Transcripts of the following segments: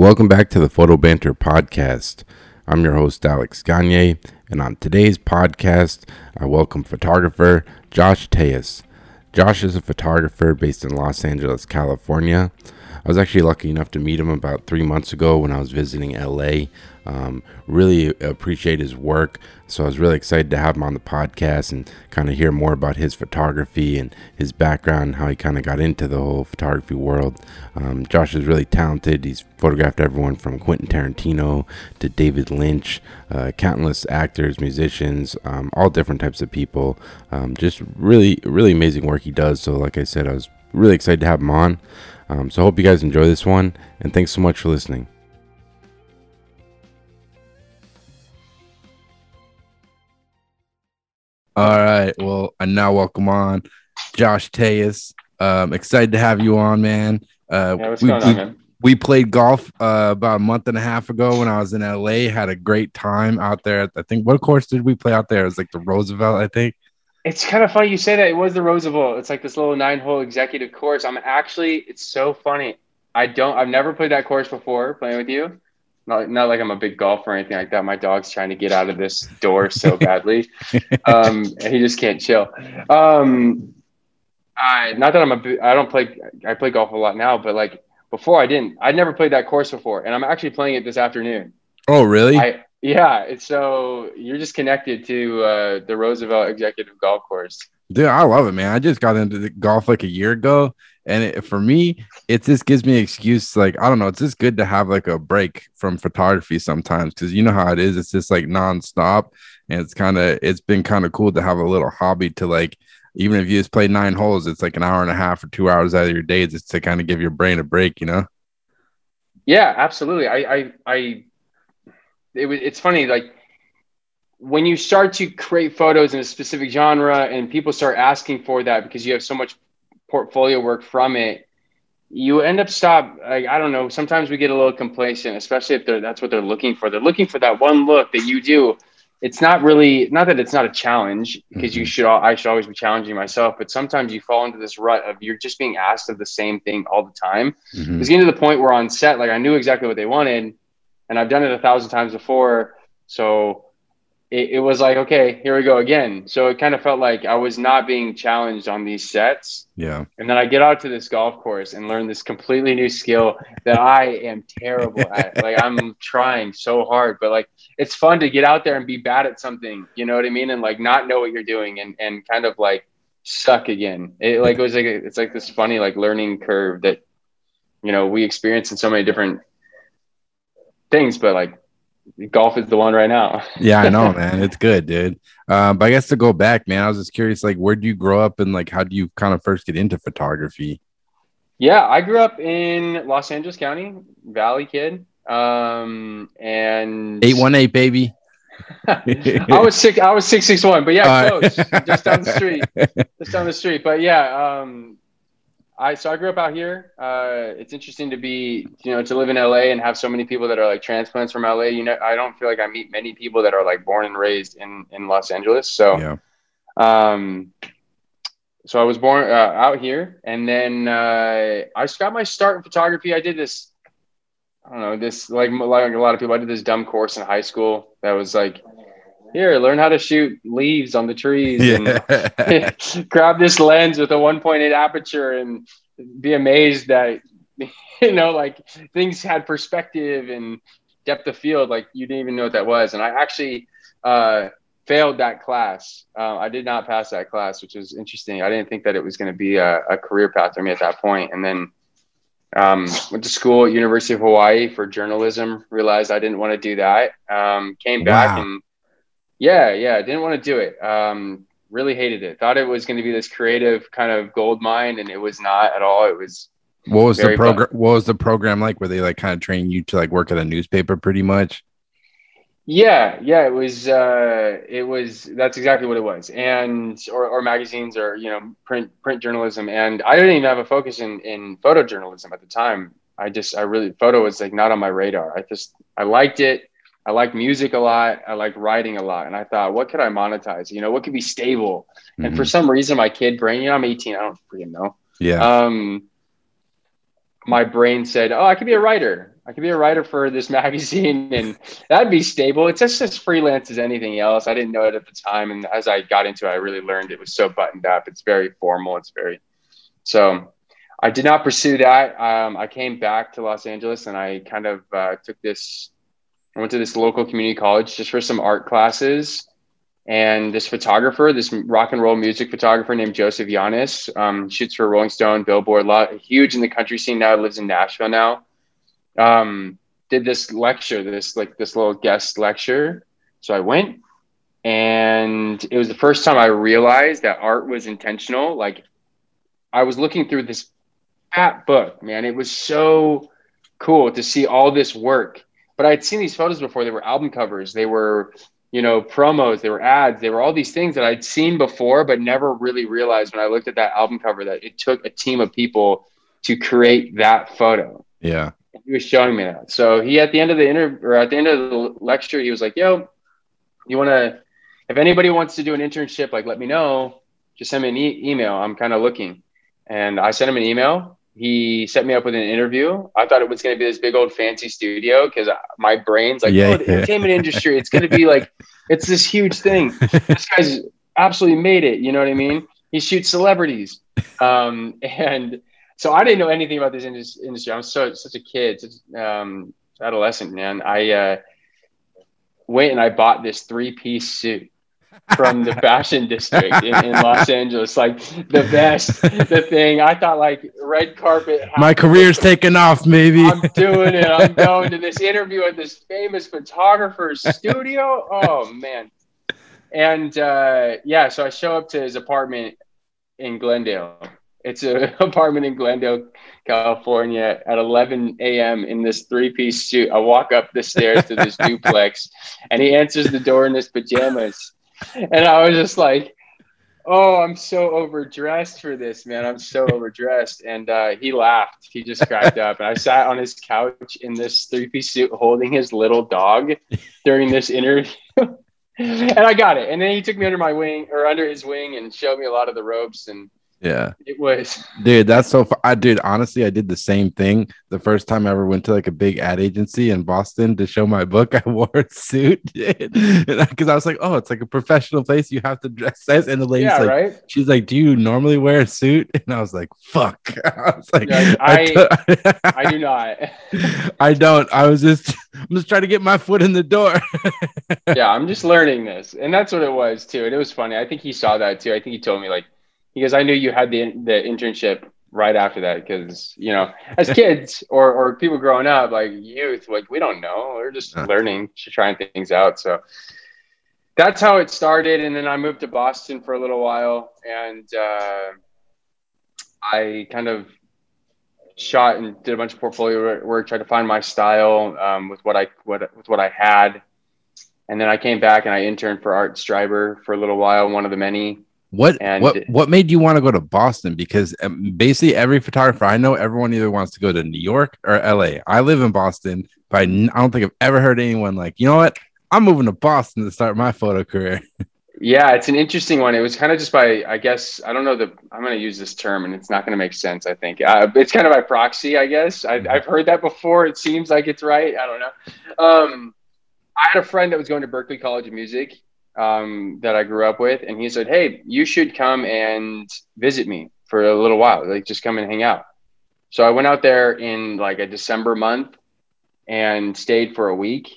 Welcome back to the Photo Banter podcast. I'm your host, Alex Gagne, and on today's podcast, I welcome photographer Josh Telles. Josh is a photographer based in Los Angeles, California. I was actually lucky enough to meet him about three months ago when I was visiting LA. Um, really appreciate his work. So I was really excited to have him on the podcast and kind of hear more about his photography and his background, how he kind of got into the whole photography world. Um, Josh is really talented. He's photographed everyone from Quentin Tarantino to David Lynch, uh, countless actors, musicians, um, all different types of people. Um, just really, really amazing work he does. So, like I said, I was really excited to have him on. Um, so I hope you guys enjoy this one, and thanks so much for listening. All right. Well, I now welcome on Josh Telles. Um, excited to have you on, man. Uh, Yeah, what's we, going on, we- man? we played golf uh, about a month and a half ago when I was in LA. Had a great time out there. I think what course did we play out there? It was like the Roosevelt, I think. It's kind of funny you say that. It was the Roosevelt. It's like this little nine-hole executive course. I'm actually. It's so funny. I don't. I've never played that course before. Playing with you. Not, not like I'm a big golfer or anything like that. My dog's trying to get out of this door so badly. um, and he just can't chill. Um, I not that I'm a, I don't play. I play golf a lot now, but like before, I didn't. I'd never played that course before, and I'm actually playing it this afternoon. Oh, really? I yeah. So you're just connected to uh, the Roosevelt Executive Golf Course. Dude, I love it, man. I just got into the golf like a year ago, and it, for me, it just gives me an excuse. Like I don't know, it's just good to have like a break from photography sometimes because you know how it is. It's just like nonstop, and it's kind of it's been kind of cool to have a little hobby to like. Even if you just play nine holes, it's like an hour and a half or two hours out of your day just to kind of give your brain a break, you know? Yeah, absolutely. I, I, I, it it's funny, like when you start to create photos in a specific genre and people start asking for that because you have so much portfolio work from it, you end up stop. Like, I don't know. Sometimes we get a little complacent, especially if they're, that's what they're looking for. They're looking for that one look that you do. It's not really, not that it's not a challenge because you Mhm. should, I should always be challenging myself, but sometimes you fall into this rut of you're just being asked of the same thing all the time. Mhm. It was getting to the point where on set, like I knew exactly what they wanted, and I've done it a thousand times before. So it, it was like, okay, here we go again. So it kind of felt like I was not being challenged on these sets. Yeah. And then I get out to this golf course and learn this completely new skill that I am terrible at. Like I'm trying so hard, but like it's fun to get out there and be bad at something, you know what I mean? And like not know what you're doing and, and kind of like suck again. It like it was like a, it's like this funny like learning curve that you know we experience in so many different things, but like golf is the one right now. Yeah, I know, man. It's good, dude. Um, but I guess to go back, man, I was just curious, like, where do you grow up and like how do you kind of first get into photography? Yeah, I grew up in Los Angeles County, Valley kid. Um and Eight one eight, baby. I was six I was six six one, but yeah, close. just down the street. Just down the street. But yeah, um I so I grew up out here. Uh it's interesting to be, you know, to live in LA and have so many people that are like transplants from LA. You know, I don't feel like I meet many people that are like born and raised in in Los Angeles. So yeah. um, so I was born uh, out here, and then uh, I just got my start in photography. I did this, I don't know, this like like a lot of people. I did this dumb course in high school that was like, here, learn how to shoot leaves on the trees, Yeah. and grab this lens with a 1.8 aperture, and be amazed that you know like things had perspective and depth of field like you didn't even know what that was. And I actually. Uh, failed that class. Uh, I did not pass that class, which was interesting. I didn't think that it was going to be a, a career path for me at that point. And then um, went to school at University of Hawaii for journalism. Realized I didn't want to do that. Um, came back Wow. and yeah, yeah, I didn't want to do it. Um, really hated it. Thought it was going to be this creative kind of gold mine, and it was not at all. It was What was the program? What was the program like? Where they like kind of train you to like work at a newspaper, pretty much? Yeah, yeah, it was. Uh, it was. That's exactly what it was, and or, or magazines or you know print print journalism. And I didn't even have a focus in in photojournalism at the time. I just I really photo was like not on my radar. I just I liked it. I like music a lot. I like writing a lot, and I thought, what could I monetize? You know, what could be stable? And for Mhm. some reason, my kid brain. You know, I'm 18. I don't freaking know. yeah, Um, my brain said, "Oh, I could be a writer." I could be a writer for this magazine, and that'd be stable. It's just as freelance as anything else. I didn't know it at the time, and as I got into it, I really learned it was so buttoned up. It's very formal. It's very so. I did not pursue that. Um, I came back to Los Angeles, and I kind of uh, took this. I went to this local community college just for some art classes and this photographer, this rock and roll music photographer named Joseph Llanes, um, shoots for Rolling Stone, Billboard, lot, huge in the country scene now, lives in Nashville now. Um, did this lecture, this like this little guest lecture. So I went, and it was the first time I realized that art was intentional. Like I was looking through this fat book, man. It was so cool to see all this work. But I had seen these photos before. They were album covers. They were you know, promos, they were ads, they were all these things that I'd seen before, but never really realized when I looked at that album cover that it took a team of people to create that photo. Yeah. He was showing me that. So he, at the end of the interview or at the end of the lecture, he was like, yo, you want to, if anybody wants to do an internship, like, let me know. Just send me an e- email. I'm kind of looking. And I sent him an email he set me up with an interview. I thought it was going to be this big old fancy studio because my brain's like, yeah, oh, the entertainment industry. It's going to be like, it's this huge thing. this guy's absolutely made it. You know what I mean? He shoots celebrities. Um, and so I didn't know anything about this industry. I was so such a kid, such um, adolescent, man. I uh, went and I bought this three piece suit from the fashion district in, in, Los Angeles. Like the best, the thing. I thought like red carpet. My career's taking off, maybe. I'm doing it. I'm going to this interview at this famous photographer's studio. Oh man. And uh, yeah, so I show up to his apartment in Glendale. It's an apartment in Glendale, California at 11 a.m. in this three piece suit. I walk up the stairs to this duplex and he answers the door in his pajamas and I was just like, "Oh, I'm so overdressed for this, man. I'm so overdressed." And uh, he laughed. He just cracked up, and I sat on his couch in this three-piece suit, holding his little dog during this interview. and I got it. And then he took me under my wing or under his wing and showed me a lot of the ropes and yeah. It was. Dude, that's so far. I dude, honestly, I did the same thing the first time I ever went to like a big ad agency in Boston to show my book. I wore a suit because I was like, oh, it's like a professional place. You have to dress as. And the lady's yeah, like, right? she's like, do you normally wear a suit? And I was like, fuck. I was like, yeah, I, I, I do not. I don't. I was just, I'm just trying to get my foot in the door. yeah, I'm just learning this. And that's what it was too. And it was funny. I think he saw that too. I think he told me like, because I knew you had the the internship right after that because you know as kids or or people growing up like youth like we don't know. We're just learning trying things out. So that's how it started and then i moved to boston for a little while and uh, i kind of shot and did a bunch of portfolio work tried to find my style um, with what i what, with what i had. And then i came back and i interned for art streiber for a little while one of the many what and what what made you want to go to Boston? Because um, basically every photographer I know, everyone either wants to go to New York or LA. I live in Boston, but I, I don't think I've ever heard anyone like, you know what? I'm moving to Boston to start my photo career. Yeah, it's an interesting one. It was kind of just by, I guess, I don't know the, I'm going to use this term and it's not going to make sense, I think. Uh, it's kind of by proxy, I guess. I, have heard that before. It seems like it's right. I don't know. Um, I had a friend that was going to Berklee College of Music um, that I grew up with, and he said, "Hey, you should come and visit me for a little while. Like, just come and hang out." So I went out there in like a December month and stayed for a week.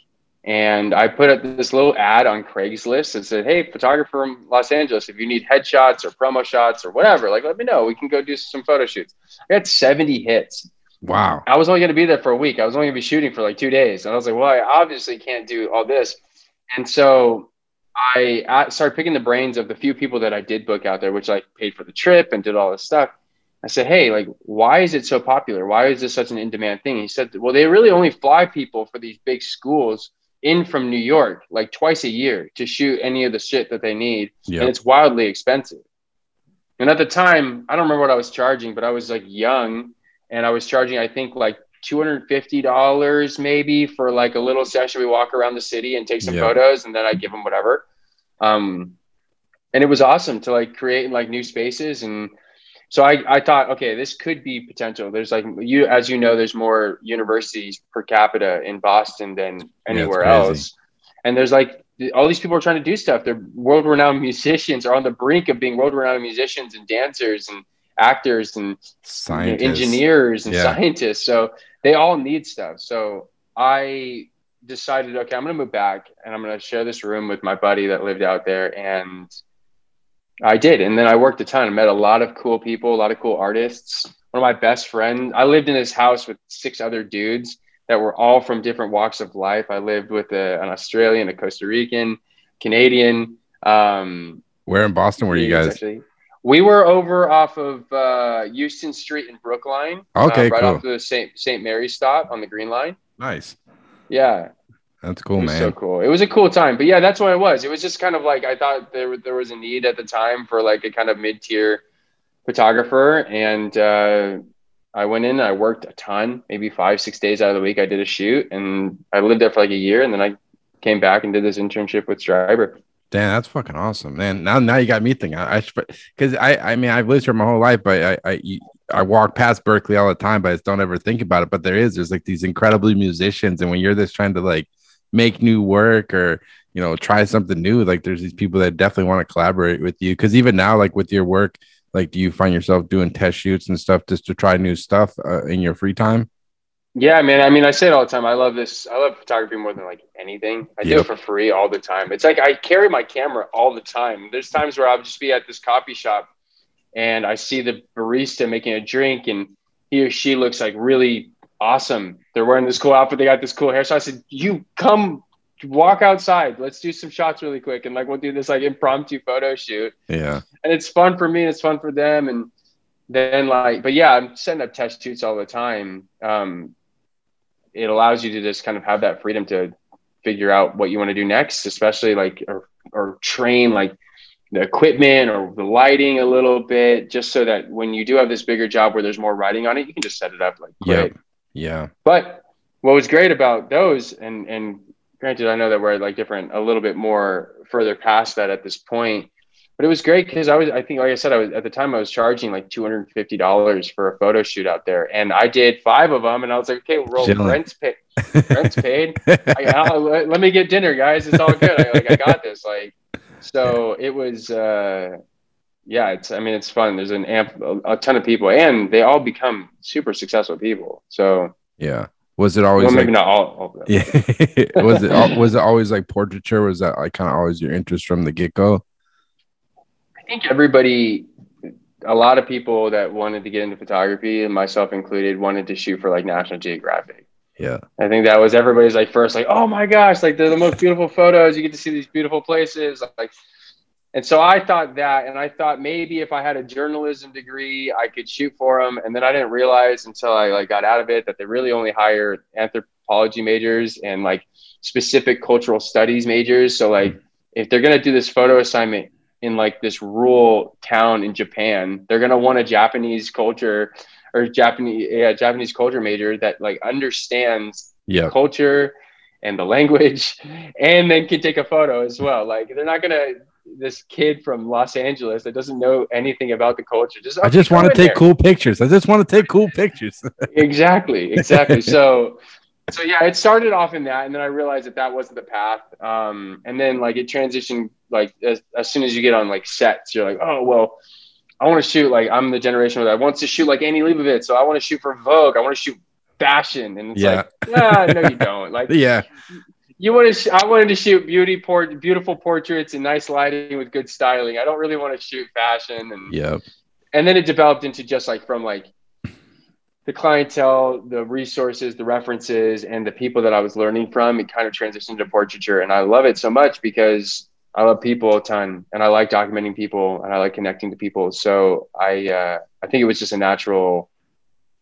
And I put up this little ad on Craigslist and said, "Hey, photographer from Los Angeles, if you need headshots or promo shots or whatever, like let me know. We can go do some photo shoots." I got 70 hits. Wow. I was only going to be there for a week. I was only going to be shooting for like two days. And I was like, well, I obviously can't do all this. And so I started picking the brains of the few people that I did book out there, which I paid for the trip and did all this stuff. I said, Hey, like, why is it so popular? Why is this such an in demand thing? He said, Well, they really only fly people for these big schools in from New York like twice a year to shoot any of the shit that they need. Yep. And it's wildly expensive. And at the time, I don't remember what I was charging, but I was like young and I was charging, I think, like $250 maybe for like a little session. We walk around the city and take some photos and then I give them whatever. Um, and it was awesome to like create like new spaces. And so I, I thought, okay, this could be potential. There's like you, as you know, there's more universities per capita in Boston than anywhere Yeah, else. And there's like all these people are trying to do stuff. They're world renowned musicians are on the brink of being world renowned musicians and dancers and actors and Scientists. engineers and Yeah. scientists. So they all need stuff. So I decided, okay, I'm going to move back and I'm going to share this room with my buddy that lived out there. And I did. And then I worked a ton. I met a lot of cool people, a lot of cool artists. One of my best friends, I lived in this house with six other dudes that were all from different walks of life. I lived with a, an Australian, a Costa Rican, Canadian. Um, Where in Boston were you guys? Actually. We were over off of uh, Euston Street in Brookline. Okay, uh, right cool. off the St. St. Mary's stop on the Green Line. Nice. Yeah, That's it cool, was man. so cool. It was a cool time. But yeah, that's what it was. It was just kind of like I thought there there was a need at the time for like a kind of mid tier photographer, and uh, I went in. I worked a ton, maybe five six days out of the week. I did a shoot, and I lived there for like a year, and then I came back and did this internship with Streiber. Damn, that's fucking awesome, man. Now, now you got me thinking. I, because I, I mean, I've lived here my whole life, but I, I, I walk past Berklee all the time, but I just don't ever think about it. But there is, there's like these incredibly musicians, and when you're just trying to like make new work or you know try something new, like there's these people that definitely want to collaborate with you. Because even now, like with your work, like do you find yourself doing test shoots and stuff just to try new stuff uh, in your free time? Yeah, man. I mean, I say it all the time. I love this. I love photography more than like anything. I do it for free all the time. It's like I carry my camera all the time. There's times where I'll just be at this coffee shop and I see the barista making a drink and he or she looks like really awesome. They're wearing this cool outfit. They got this cool hair. So I said, you come walk outside. Let's do some shots really quick. And like, we'll do this like impromptu photo shoot Yeah, and it's fun for me and it's fun for them and then like but yeah i'm setting up test shoots all the time um it allows you to just kind of have that freedom to figure out what you want to do next especially like or, or train like the equipment or the lighting a little bit just so that when you do have this bigger job where there's more writing on it you can just set it up like quick Yep. yeah, but what was great about those, and and granted, I know that we're like different, a little bit more further past that at this point. But it was great because I was, I think, like I said, I was at the time I was charging like two hundred and fifty dollars for a photo shoot out there, and I did five of them, and I was like, okay, well, rent's paid, rent's paid. I, let me get dinner, guys. It's all good. I, like I got this. Like, so it was. uh yeah, it's. I mean, it's fun. There's an amp, a, ton of people, and they all become super successful people. So yeah. Was it always well, like maybe not all. all of them. Yeah. was it was it always like portraiture? Was that like kind of always your interest from the get go? I think everybody, a lot of people that wanted to get into photography, and myself included, wanted to shoot for like National Geographic. Yeah. I think that was everybody's like first, like, oh my gosh, like they're the most beautiful photos. You get to see these beautiful places, like. And so I thought that, and I thought maybe if I had a journalism degree, I could shoot for them. And then I didn't realize until I like got out of it that they really only hire anthropology majors and like specific cultural studies majors. So like if they're gonna do this photo assignment in like this rural town in Japan, they're gonna want a Japanese culture or Japanese yeah, Japanese culture major that like understands Yeah. culture and the language and then can take a photo as well. Like they're not gonna this kid from Los Angeles that doesn't know anything about the culture. Just I just want to take there." cool pictures. I just want to take cool pictures. exactly exactly so so yeah it started off in that and then i realized that that wasn't the path um and then like it transitioned like as, as soon as you get on like sets you're like oh well i want to shoot like i'm the generation that wants to shoot like annie leibovitz so i want to shoot for vogue i want to shoot fashion and it's Yeah. like yeah no you don't like yeah. you want to sh- i wanted to shoot beauty port beautiful portraits and nice lighting with good styling i don't really want to shoot fashion and yeah, and then it developed into just like from like the clientele, the resources, the references, and the people that I was learning from. It kind of transitioned to portraiture, and I love it so much because I love people a ton, and I like documenting people, and I like connecting to people. So I, uh, I think it was just a natural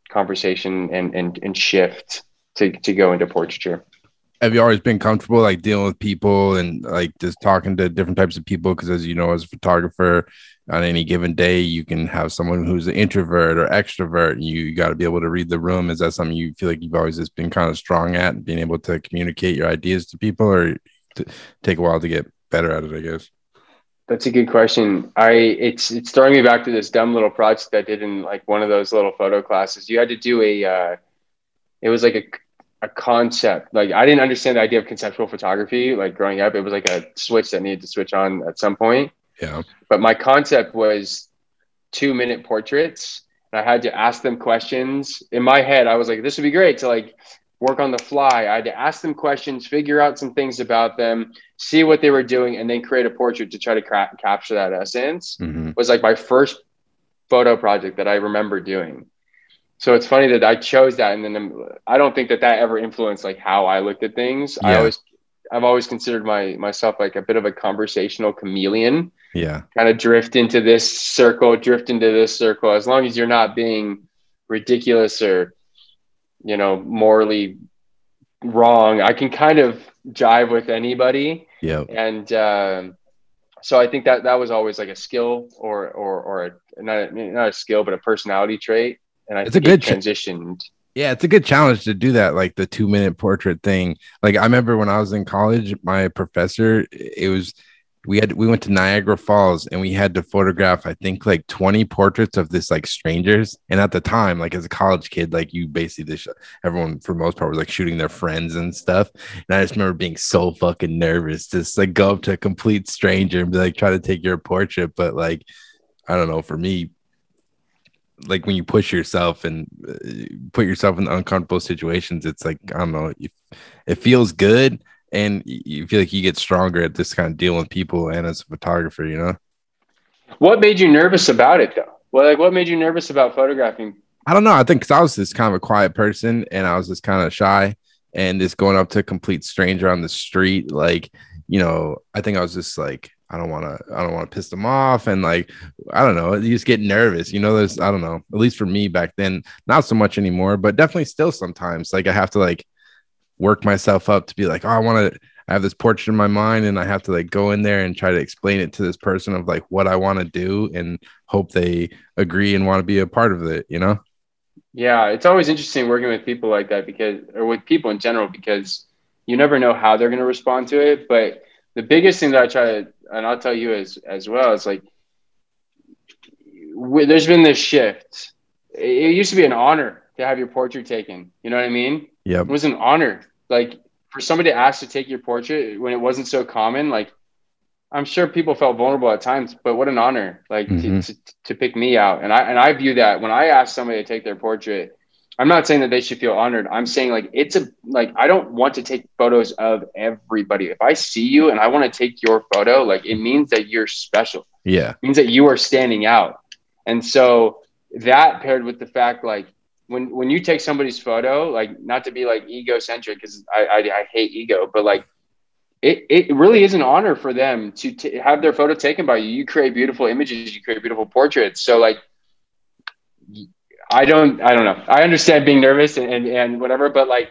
conversation and and, and shift to to go into portraiture. Have you always been comfortable like dealing with people and like just talking to different types of people? Because as you know, as a photographer, on any given day, you can have someone who's an introvert or extrovert, and you, got to be able to read the room. Is that something you feel like you've always just been kind of strong at, being able to communicate your ideas to people, or to take a while to get better at it? I guess. That's a good question. I it's it's throwing me back to this dumb little project I did in like one of those little photo classes. You had to do a uh, it was like a a concept. Like I didn't understand the idea of conceptual photography like growing up. It was like a switch that needed to switch on at some point. Yeah. But my concept was two minute portraits. And I had to ask them questions. In my head, I was like, this would be great to like work on the fly. I had to ask them questions, figure out some things about them, see what they were doing, and then create a portrait to try to cra- capture that essence. Mm-hmm. Was like my first photo project that I remember doing. So it's funny that I chose that, and then um, I don't think that that ever influenced like how I looked at things. I always, I've always considered my myself like a bit of a conversational chameleon Yeah. kind of drift into this circle, drift into this circle, as long as you're not being ridiculous or, you know, morally wrong. I can kind of jive with anybody. Yeah. And um, so I think that that was always like a skill or, or, or a, not, not a skill, but a personality trait. And I It's a good it ch- transitioned. Yeah, it's a good challenge to do that, like the two minute portrait thing. Like I remember when I was in college, my professor, it was we had we went to Niagara Falls and we had to photograph, I think like 20 portraits of this like strangers. And at the time, like as a college kid, like you basically just everyone for most part was like shooting their friends and stuff. And I just remember being so fucking nervous, just like go up to a complete stranger and be like, try to take your portrait. But like, I don't know, for me, like when you push yourself and uh, put yourself in uncomfortable situations, it's like I don't know, it feels good, and you feel like you get stronger at this kind of dealing with people and as a photographer, you know. What made you nervous about it though? Well, like what made you nervous about photographing? I don't know. I think because I was this kind of a quiet person and I was just kind of shy and just going up to a complete stranger on the street, like you know, I think I was just like. I don't want to. I don't want to piss them off, and like, I don't know. You just get nervous, you know. There's, I don't know. At least for me back then, not so much anymore, but definitely still sometimes. Like I have to like work myself up to be like, oh, I want to. I have this portrait in my mind, and I have to like go in there and try to explain it to this person of like what I want to do, and hope they agree and want to be a part of it. You know? Yeah, it's always interesting working with people like that because, or with people in general, because you never know how they're going to respond to it. But the biggest thing that I try to, and I'll tell you as as well, is like w- there's been this shift. It, it used to be an honor to have your portrait taken. You know what I mean? Yeah. It was an honor. Like for somebody to ask to take your portrait when it wasn't so common, like I'm sure people felt vulnerable at times, but what an honor, like Mhm. to, to, to pick me out. And I, and I view that when I ask somebody to take their portrait, I'm not saying that they should feel honored. I'm saying like, it's a, like, I don't want to take photos of everybody. If I see you and I want to take your photo, like it means that you're special Yeah. It means that you are standing out. And so that paired with the fact like when when you take somebody's photo, like not to be like egocentric because I, I I hate ego, but like it it really is an honor for them to t- have their photo taken by you. You create beautiful images, you create beautiful portraits. So like I don't I don't know. I understand being nervous and and, and whatever, but like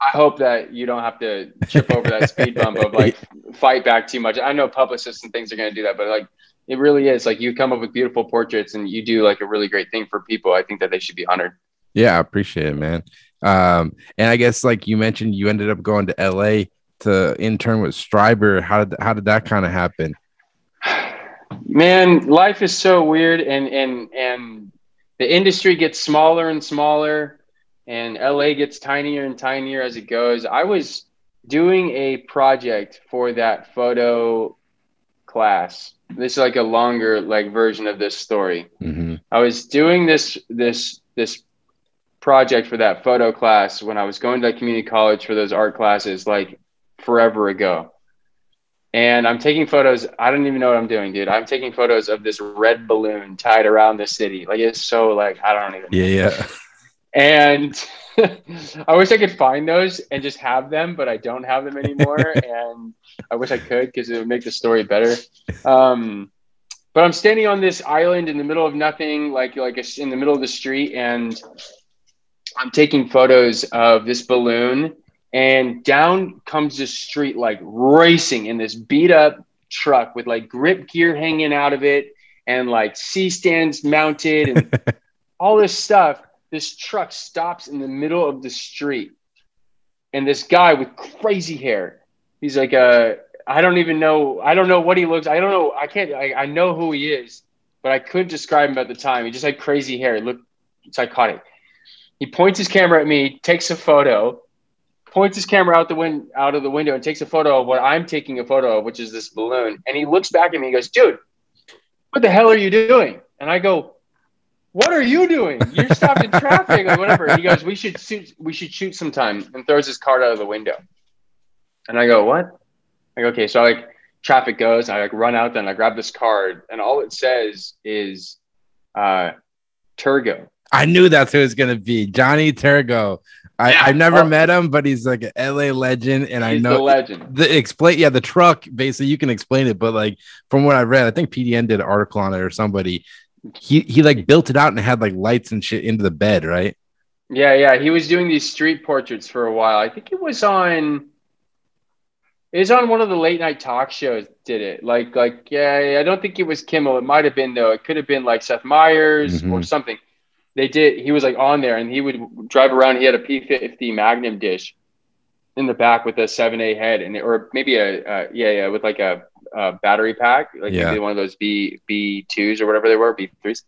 I hope that you don't have to trip over that speed bump of like fight back too much. I know publicists and things are going to do that, but like it really is like you come up with beautiful portraits and you do like a really great thing for people. I think that they should be honored. Yeah, I appreciate it, man. Um, and I guess like you mentioned, you ended up going to LA to intern with Streiber. How did how did that kind of happen? Man, life is so weird and and and the industry gets smaller and smaller and LA gets tinier and tinier as it goes. I was doing a project for that photo class. This is like a longer like version of this story. Mm-hmm. I was doing this this this project for that photo class when I was going to that community college for those art classes like forever ago. And I'm taking photos. I don't even know what I'm doing, dude. I'm taking photos of this red balloon tied around the city. Like it's so like I don't even. Yeah, yeah. And I wish I could find those and just have them, but I don't have them anymore. and I wish I could because it would make the story better. Um, but I'm standing on this island in the middle of nothing, like like a, in the middle of the street, and I'm taking photos of this balloon. And down comes this street like racing in this beat up truck with like grip gear hanging out of it and like C stands mounted and all this stuff this truck stops in the middle of the street and this guy with crazy hair he's like uh, I don't even know. I don't know what he looks. I don't know. I can't. I, I know who he is, but I couldn't describe him at the time. He just had crazy hair. He looked psychotic. He points his camera at me, takes a photo, points his camera out the win- out of the window, and takes a photo of what I'm taking a photo of, which is this balloon. And he looks back at me. and goes, "Dude, what the hell are you doing?" And I go, "What are you doing? You're stopped in traffic, or whatever." He goes, "We should shoot. We should shoot sometime," and throws his card out of the window. And I go, "What?" I go, "Okay." So I like traffic goes. I like run out then I grab this card, and all it says is uh, Turgo. I knew that's who it was gonna be. Johnny Turgo. I, Yeah. I've never Oh. met him, but he's like an LA legend, and I know the legend. the explain. Yeah, the truck. Basically, you can explain it, but like from what I read, I think PDN did an article on it or somebody. He he like built it out and had like lights and shit into the bed, right? Yeah, yeah. He was doing these street portraits for a while. I think it was on. It was on one of the late night talk shows. Did it like like yeah? I don't think it was Kimmel. It might have been though. It could have been like Seth Meyers or Mhm. something. They did. He was like on there, and he would drive around. He had a P50 Magnum dish in the back with a seven A head, and or maybe a uh, yeah yeah with like a, a battery pack, like Yeah. maybe one of those B B twos or whatever they were, B threes,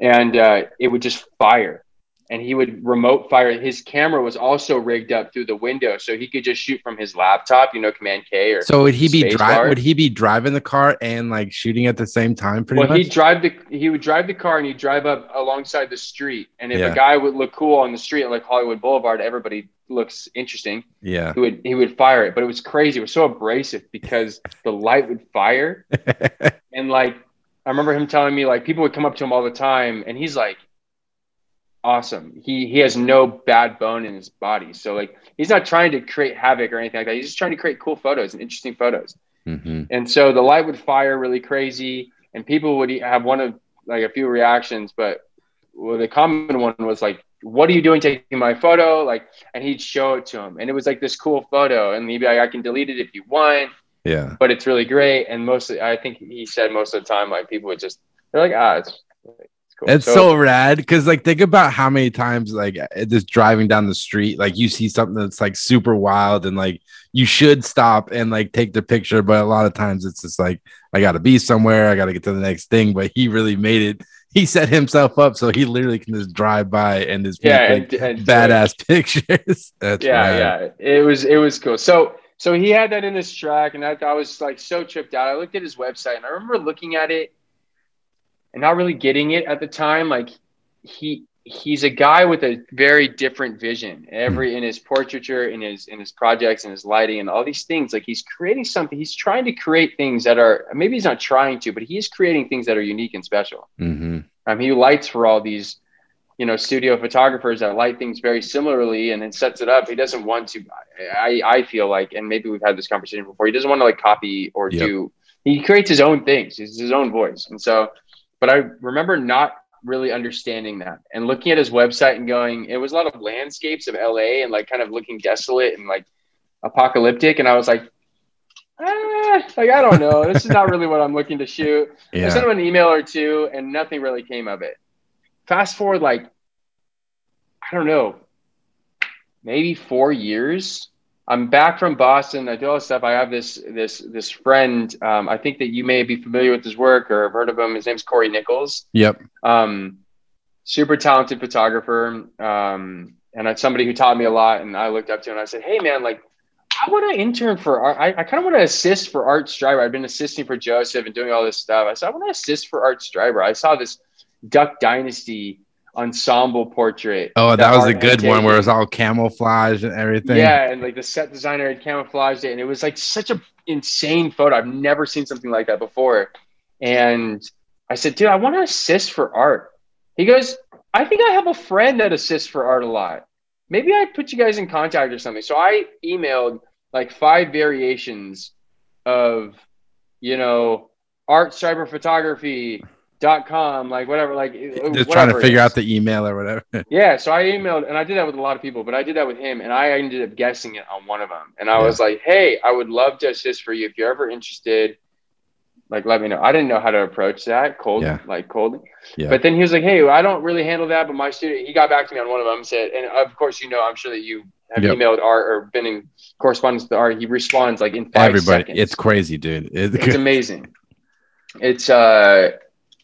and uh, it would just fire and he would remote fire. His camera was also rigged up through the window, so he could just shoot from his laptop. You know, Command K or So would he be driving? Would he be driving the car and like shooting at the same time? Pretty well, much. he'd drive the he would drive the car and he'd drive up alongside the street. And if Yeah. a guy would look cool on the street like Hollywood Boulevard, everybody looks interesting. yeah. He would he would fire it, but it was crazy. It was so abrasive because the light would fire and like I remember him telling me like people would come up to him all the time, and he's like, awesome. He he has no bad bone in his body, so like he's not trying to create havoc or anything like that. He's just trying to create cool photos and interesting photos. Mhm. And so the light would fire really crazy, and people would have one of like a few reactions, but well, the common one was like, "What are you doing taking my photo?" Like, and he'd show it to him, and it was like this cool photo, and he'd be like, "I can delete it if you want." Yeah. but it's really great. And mostly, I think he said most of the time, like people would just they're like, ah, it's, it's cool. It's so, rad because, like, think about how many times, like, just driving down the street, like, you see something that's like super wild and like you should stop and like take the picture, but a lot of times it's just like, I got to be somewhere, I got to get to the next thing. But he really made it, he set himself up so he literally can just drive by and just yeah, make and, like, and badass pictures. That's yeah, rad. yeah. It was it was cool. So so he had that in his track, and I, I was like so tripped out. I looked at his website, and I remember looking at it and not really getting it at the time. Like he he's a guy with a very different vision every in his portraiture in his in his projects and his lighting and all these things like he's creating something he's trying to create things that are maybe he's not trying to but he's creating things that are unique and special hmm um, he lights for all these, you know, studio photographers that light things very similarly and then sets it up. He doesn't want to. I I feel like, and maybe we've had this conversation before. He doesn't want to like copy or Yep. do. He creates his own things. It's his own voice, and so. But I remember not really understanding that and looking at his website and going, it was a lot of landscapes of LA and like kind of looking desolate and like apocalyptic, and I was like. Ah, like I don't know. This is not really what I'm looking to shoot. I sent him an email or two, and nothing really came of it. Fast forward, like I don't know, maybe four years. I'm back from Boston. I do all this stuff. I have this this this friend. Um, I think that you may be familiar with his work or have heard of him. His name's Corey Nichols. Yep. Um, super talented photographer. Um, and it's somebody who taught me a lot. And I looked up to him and I said, Hey man, like I want to intern for art. I, I kind of want to assist for Art Streiber. I've been assisting for Joseph and doing all this stuff. I said, I want to assist for Art Streiber. I saw this Duck Dynasty ensemble portrait. Oh, that was a good one where it was all camouflage and everything. Yeah, and like the set designer had camouflaged it, and it was like such a insane photo. I've never seen something like that before. And I said, dude, I want to assist for art. He goes, I think I have a friend that assists for art a lot. Maybe I put you guys in contact or something. So I emailed like five variations of, you know, art streiber photography dot com like whatever like Just trying to figure out the email or whatever. Yeah, so I emailed, and I did that with a lot of people, but I did that with him, and I ended up guessing it on one of them. And I Yeah. was like, "Hey, I would love to assist for you if you're ever interested. Like, let me know." I didn't know how to approach that cold, Yeah. like coldly. Yeah. But then he was like, "Hey, I don't really handle that, but my student." He got back to me on one of them, and said, and of course, you know, I'm sure that you have Yep. emailed Art or been in correspondence with Art, he responds like in five Everybody, seconds. it's crazy, dude. It- it's amazing. It's uh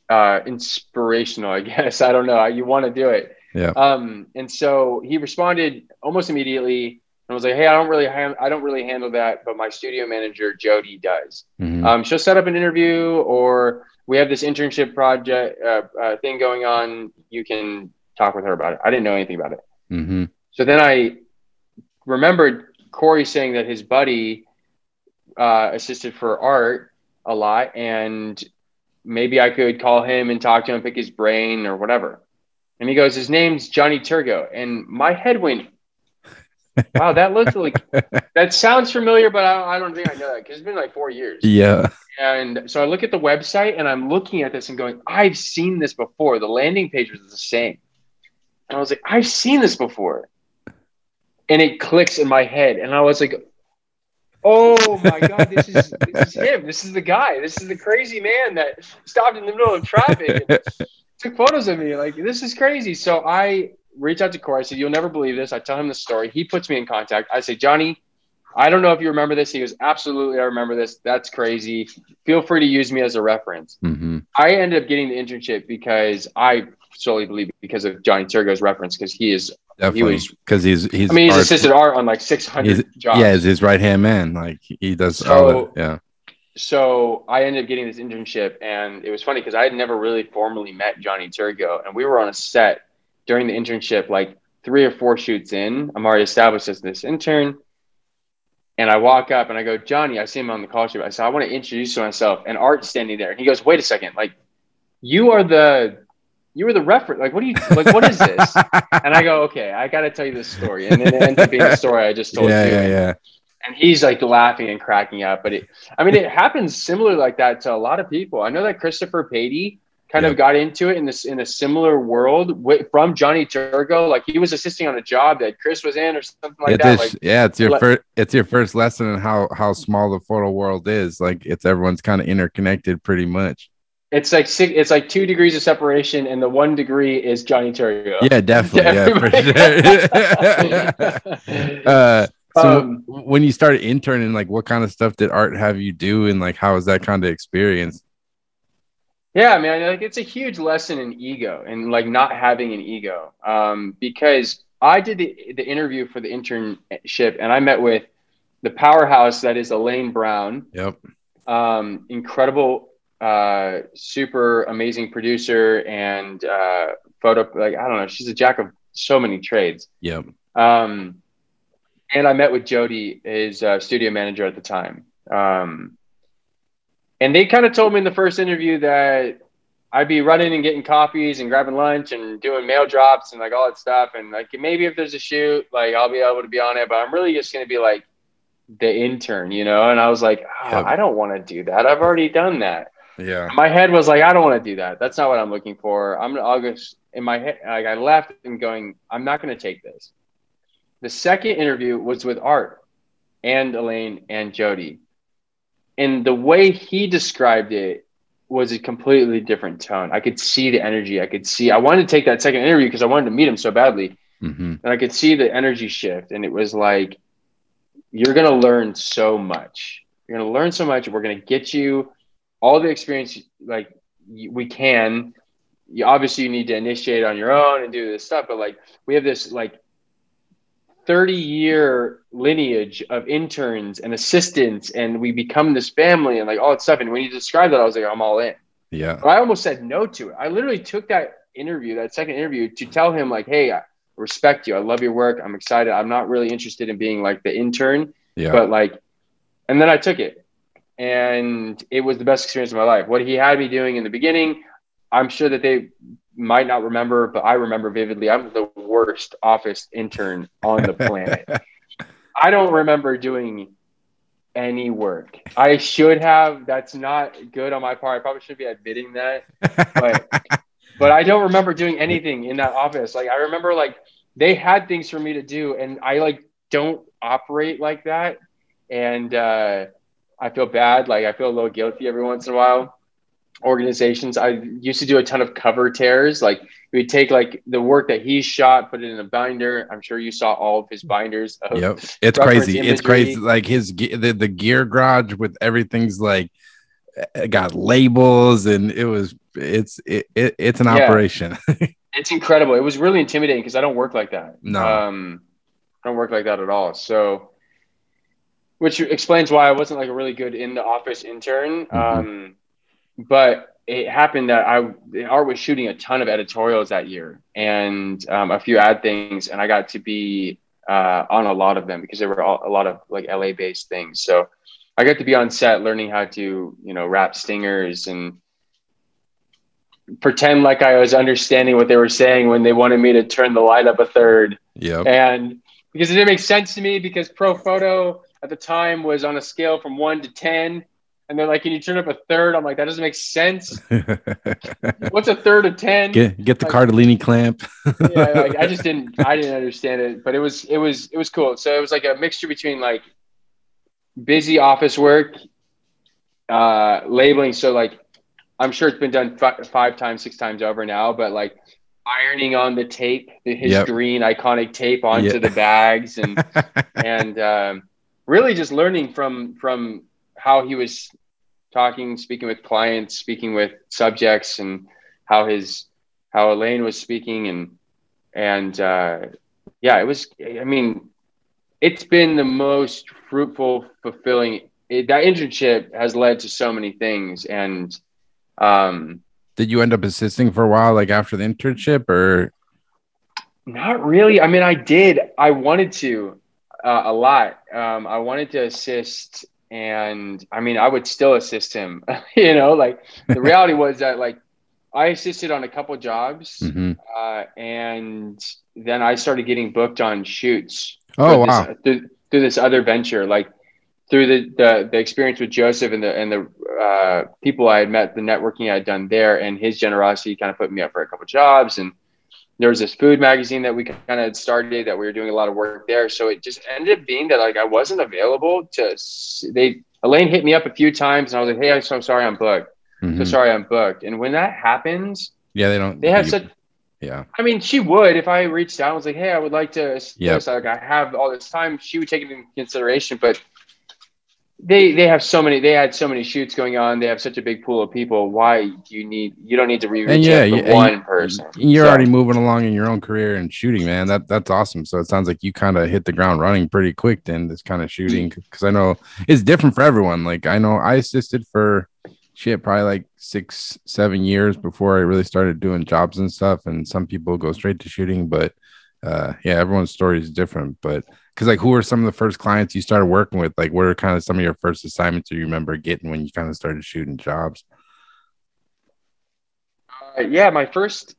uh inspirational, I guess. I don't know. You want to do it. Yeah. Um, and so he responded almost immediately and was like, Hey, I don't really ha- I don't really handle that, but my studio manager Jody does. Mhm. Um, she'll set up an interview or we have this internship project uh, uh, thing going on. You can talk with her about it. I didn't know anything about it. Mhm. So then I remembered Corey saying that his buddy uh, assisted for art a lot, and maybe I could call him and talk to him, pick his brain or whatever. And he goes, his name's Johnny Turgo, and my head went, "Wow, that looks like that sounds familiar, but I, I don't think I know that because it's been like four years." Yeah. And so I look at the website and I'm looking at this and going, I've seen this before. The landing page was the same. And I was like, I've seen this before. And it clicks in my head. And I was like, oh my God, this is this is him. This is the guy. This is the crazy man that stopped in the middle of traffic and took photos of me. Like, this is crazy. So I reach out to Corey. I said, You'll never believe this. I tell him the story. He puts me in contact. I say, Johnny, I don't know if you remember this. He goes, Absolutely, I remember this. That's crazy. Feel free to use me as a reference. hmm I ended up getting the internship because I solely believe because of Johnny Turgo's reference because he is, Definitely. was- Because he's he's I mean, he's art- assisted art on like 600 jobs. yeah, he's his right hand man. Like he does So- all. Yeah. so I ended up getting this internship, and it was funny because I had never really formally met Johnny Turgo, and we were on a set during the internship, like three or four shoots in. I'm already established as this intern, and I walk up and I go, Johnny, I see him on the call sheet. I said, I want to introduce myself, and Art's standing there, and he goes, Wait a second, like you are the you were the reference. Like, what do you like? What is this? and I go, okay, I got to tell you this story, and then it ends up being the story I just told yeah, you. yeah, yeah. and he's like laughing and cracking up. But it, I mean, it happens similar like that to a lot of people. I know that Christopher Patey kind Yeah. of got into it in this in a similar world wi- from Johnny Turgo. Like he was assisting on a job that Chris was in or something like it's that. Like yeah, it's your first it's your first lesson in how how small the photo world is. Like it's everyone's kind of interconnected pretty much. It's like six, it's like two degrees of separation, and the one degree is Johnny Turgo. Yeah, definitely. Yeah, for sure. uh so Um, when you started interning, like what kind of stuff did art have you do and like how was that kind of experience? Yeah, man, like it's a huge lesson in ego and like not having an ego. Um, because I did the the interview for the internship and I met with the powerhouse that is Elaine Brown, Yep. um, incredible, uh, super amazing producer and uh, photo. Like I don't know, she's a jack of so many trades. Yep. Um, and I met with Jody, his uh, studio manager at the time. Um, and they kind of told me in the first interview that I'd be running and getting coffees and grabbing lunch and doing mail drops and like all that stuff. And like maybe if there's a shoot, like I'll be able to be on it, but I'm really just going to be like the intern, you know? And I was like, oh, Yep. I don't want to do that. I've already done that Yeah. my head was like, I don't want to do that. That's not what I'm looking for. I'm I'll just in my head, like I left and going, I'm not going to take this. The second interview was with Art and Elaine and Jody, and the way he described it was a completely different tone. I could see the energy. I could see. I wanted to take that second interview because I wanted to meet him so badly, hmm and I could see the energy shift. And it was like, you're going to learn so much. You're going to learn so much. We're going to get you all the experience like we can. You obviously you need to initiate on your own and do this stuff, but like we have this like 30 year lineage of interns and assistants, and we become this family and like all that stuff. And when you described that, I was like, I'm all in. Yeah. But I almost said no to it. I literally took that interview, that second interview, to tell him like, "Hey, I respect you. I love your work. I'm excited. I'm not really interested in being like the intern, Yeah. but like." And then I took it, and it was the best experience of my life. What he had me doing in the beginning, I'm sure that they might not remember, but I remember vividly. I'm the worst office intern on the planet. I don't remember doing any work. I should have. That's not good on my part. I probably should be admitting that. But but I don't remember doing anything in that office. Like I remember like they had things for me to do and I like don't operate like that. And uh I feel bad. Like I feel a little guilty every once in a while. organizations. I used to do a ton of cover tears. Like we'd take like the work that he shot, put it in a binder. I'm sure you saw all of his binders. Of Yep. It's crazy. It's crazy. Like his the, the gear garage with everything's like uh, got labels and it was it's it, it it's an Yeah. operation. It's incredible. It was really intimidating because I don't work like that. No. Um, I don't work like that at all. So, which explains why I wasn't like a really good in the office intern. Mhm. Um, but it happened that I Art was shooting a ton of editorials that year and um, a few ad things, and I got to be uh, on a lot of them because there were all, a lot of like LA based things. So I got to be on set learning how to you know wrap stingers and pretend like I was understanding what they were saying when they wanted me to turn the light up a third. yep. And because it didn't make sense to me because Profoto at the time was on a scale from one to 10. And they're like, can you turn up a third? I'm like, that doesn't make sense. What's a third of 10? get get the Like- Cardellini clamp. yeah, like, I just didn't, I didn't understand it, but it was, it was, it was cool. So it was like a mixture between like busy office work, uh, labeling. So like, I'm sure it's been done fi- five times, six times over now, but like ironing on the tape, the, his Yep. green iconic tape onto Yeah. the bags and, and, um, really just learning from, from how he was talking, speaking with clients, speaking with subjects and how his, how Elaine was speaking and, and, uh, yeah, it was, I mean, it's been the most fruitful, fulfilling, it, that internship has led to so many things. And, um, Did you end up assisting for a while, like after the internship, or Not really. I mean, I did. I wanted to uh, a lot. Um, I wanted to assist, and I mean, I would still assist him. you know, like the reality was that like I assisted on a couple jobs, Mhm. uh, and then I started getting booked on shoots. oh through this- wow, through, through this other venture, like through the, the the experience with Joseph and the and the uh, people I had met, the networking I had done there, and his generosity kind of put me up for a couple jobs. And there was this food magazine that we kind of started that we were doing a lot of work there. So it just ended up being that like I wasn't available to. They Elaine hit me up a few times, and I was like, "Hey, I'm so sorry, I'm booked. So Mhm. sorry, I'm booked." And when that happens, yeah, they don't. they have you- such yeah, I mean, she would if I reached out and was like, "Hey, I would like to." this. Like, I have all this time. She would take it into consideration, but they they have so many. They had so many shoots going on. They have such a big pool of people. Why do you need? You don't need to re- And yeah, one you- person. You're So, already moving along in your own career and shooting, man. That that's awesome. So it sounds like you kind of hit the ground running pretty quick then. This kind of shooting because I know it's different for everyone. Like I know I assisted for shit probably like six seven years before I really started doing jobs and stuff. And some people go straight to shooting, but uh, yeah, everyone's story is different. But because like, who were some of the first clients you started working with? Like, what are kind of some of your first assignments you remember getting when you kind of started shooting jobs? uh, yeah, my first.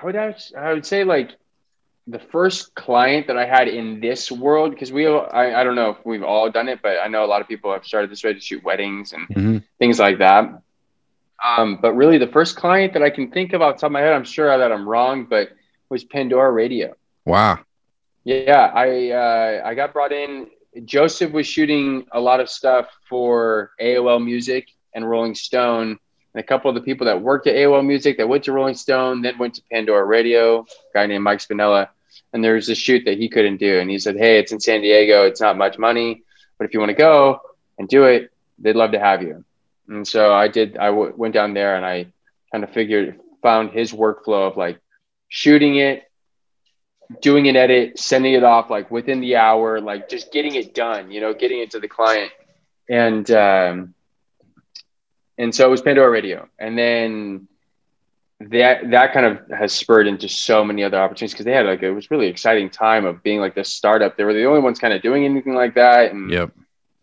I would I would say like the first client that I had in this world because we all- I, I don't know if we've all done it, but I know a lot of people have started this way to shoot weddings and Mhm. things like that. Um, but really, the first client that I can think of off top of my head, I'm sure that I'm wrong, but was Pandora Radio. Wow. Yeah, I uh, I got brought in. Joseph was shooting a lot of stuff for AOL Music and Rolling Stone, and a couple of the people that worked at AOL Music that went to Rolling Stone, then went to Pandora Radio. Guy named Mike Spinella, and there was a shoot that he couldn't do, and he said, "Hey, it's in San Diego. It's not much money, but if you want to go and do it, they'd love to have you." And so I did. I w- went down there and I kind of figured, found his workflow of like shooting it, doing an edit, sending it off like within the hour, like just getting it done, you know, getting it to the client. And um, and so it was Pandora Radio. And then that that kind of has spurred into so many other opportunities because they had like it was really exciting time of being like this startup. They were the only ones kind of doing anything like that. And Yep.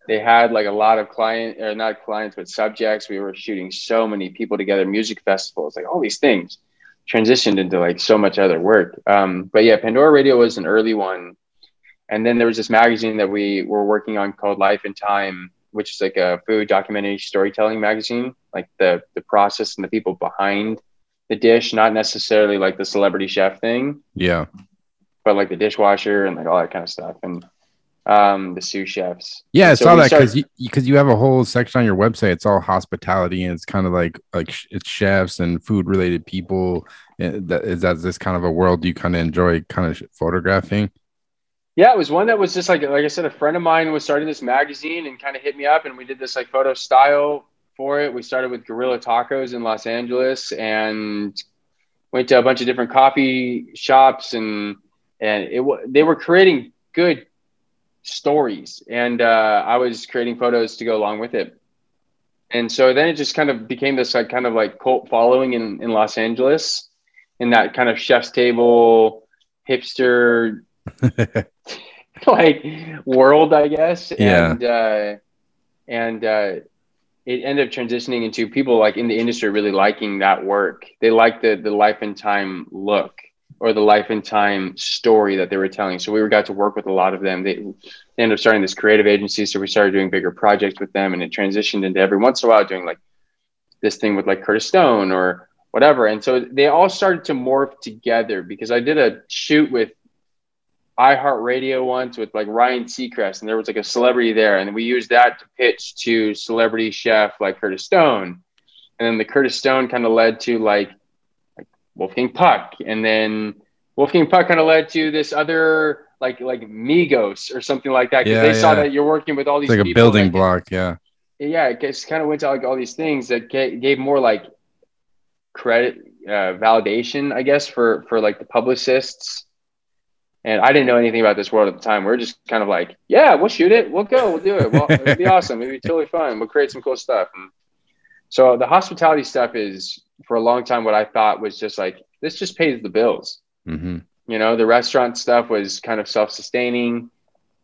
they had like a lot of client or not clients but subjects we were shooting so many people together music festivals like all these things transitioned into like so much other work um, but yeah pandora radio was an early one and then there was this magazine that we were working on called life and time which is like a food documentary storytelling magazine like the the process and the people behind the dish not necessarily like the celebrity chef thing Yeah. but like the dishwasher and like all that kind of stuff. And um, the sous chefs. Yeah, I So saw that because you because you have a whole section on your website. It's all hospitality, and it's kind of like like sh- it's chefs and food related people. That is that this kind of a world you kind of enjoy, kind of photographing. Yeah, it was one that was just like like I said, a friend of mine was starting this magazine and kind of hit me up, and we did this like photo style for it. We started with Guerrilla Tacos in Los Angeles and went to a bunch of different coffee shops, and and it they were creating good stories, and uh, I was creating photos to go along with it. And so then it just kind of became this like kind of like cult following in in Los Angeles, in that kind of chef's table hipster like world, I guess. Yeah. And uh, and uh, it ended up transitioning into people like in the industry really liking that work. They like the the life and time look or the life and time story that they were telling. So we got to work with a lot of them. They, they ended up starting this creative agency, so we started doing bigger projects with them, and it transitioned into every once in a while doing like this thing with like Curtis Stone or whatever. And so they all started to morph together because I did a shoot with iHeartRadio once with like Ryan Seacrest, and there was like a celebrity there, and we used that to pitch to celebrity chef like Curtis Stone, and then the Curtis Stone kind of led to like like Wolfgang Puck, and then Wolfgang Puck kind of led to this other like like Migos or something like that because Yeah, they saw that you're working with all these It's like a building that- block. Yeah. yeah, it just kind of went to like all these things that gave more like credit uh, validation, I guess, for for like the publicists. And I didn't know anything about this world at the time. We are just kind of like, yeah, we'll shoot it, we'll go, we'll do it. Well, it'll be awesome. It'll be totally fun. We'll create some cool stuff. And so the hospitality stuff is for a long time what I thought was just like this just pays the bills. hmm You know, the restaurant stuff was kind of self-sustaining.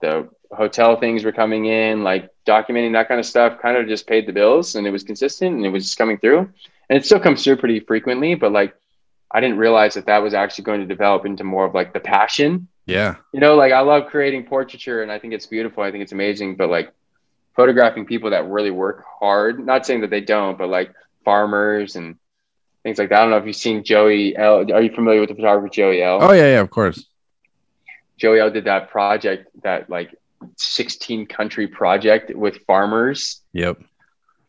The hotel things were coming in, like documenting that kind of stuff, kind of just paid the bills, and it was consistent, and it was just coming through. And it still comes through pretty frequently, but like I didn't realize that that was actually going to develop into more of like the passion. Yeah. You know, like I love creating portraiture, and I think it's beautiful. I think it's amazing, but like photographing people that really work hard. Not saying that they don't, but like farmers and things like that. I don't know if you've seen Joey L. Are you familiar with the photographer Joey L? Oh yeah, yeah. Of course. Joey L did that project, that like 16 country project with farmers. Yep.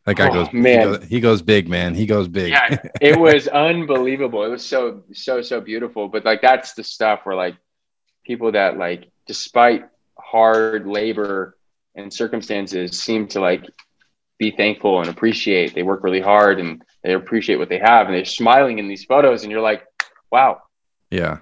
That guy Oh, goes man. He goes, he goes big, man. He goes big. Yeah, it was unbelievable. It was so, so, so beautiful. But like, that's the stuff where like people that like, despite hard labor and circumstances, seem to like be thankful and appreciate. They work really hard and they appreciate what they have, and they're smiling in these photos, and you're like, wow. yeah.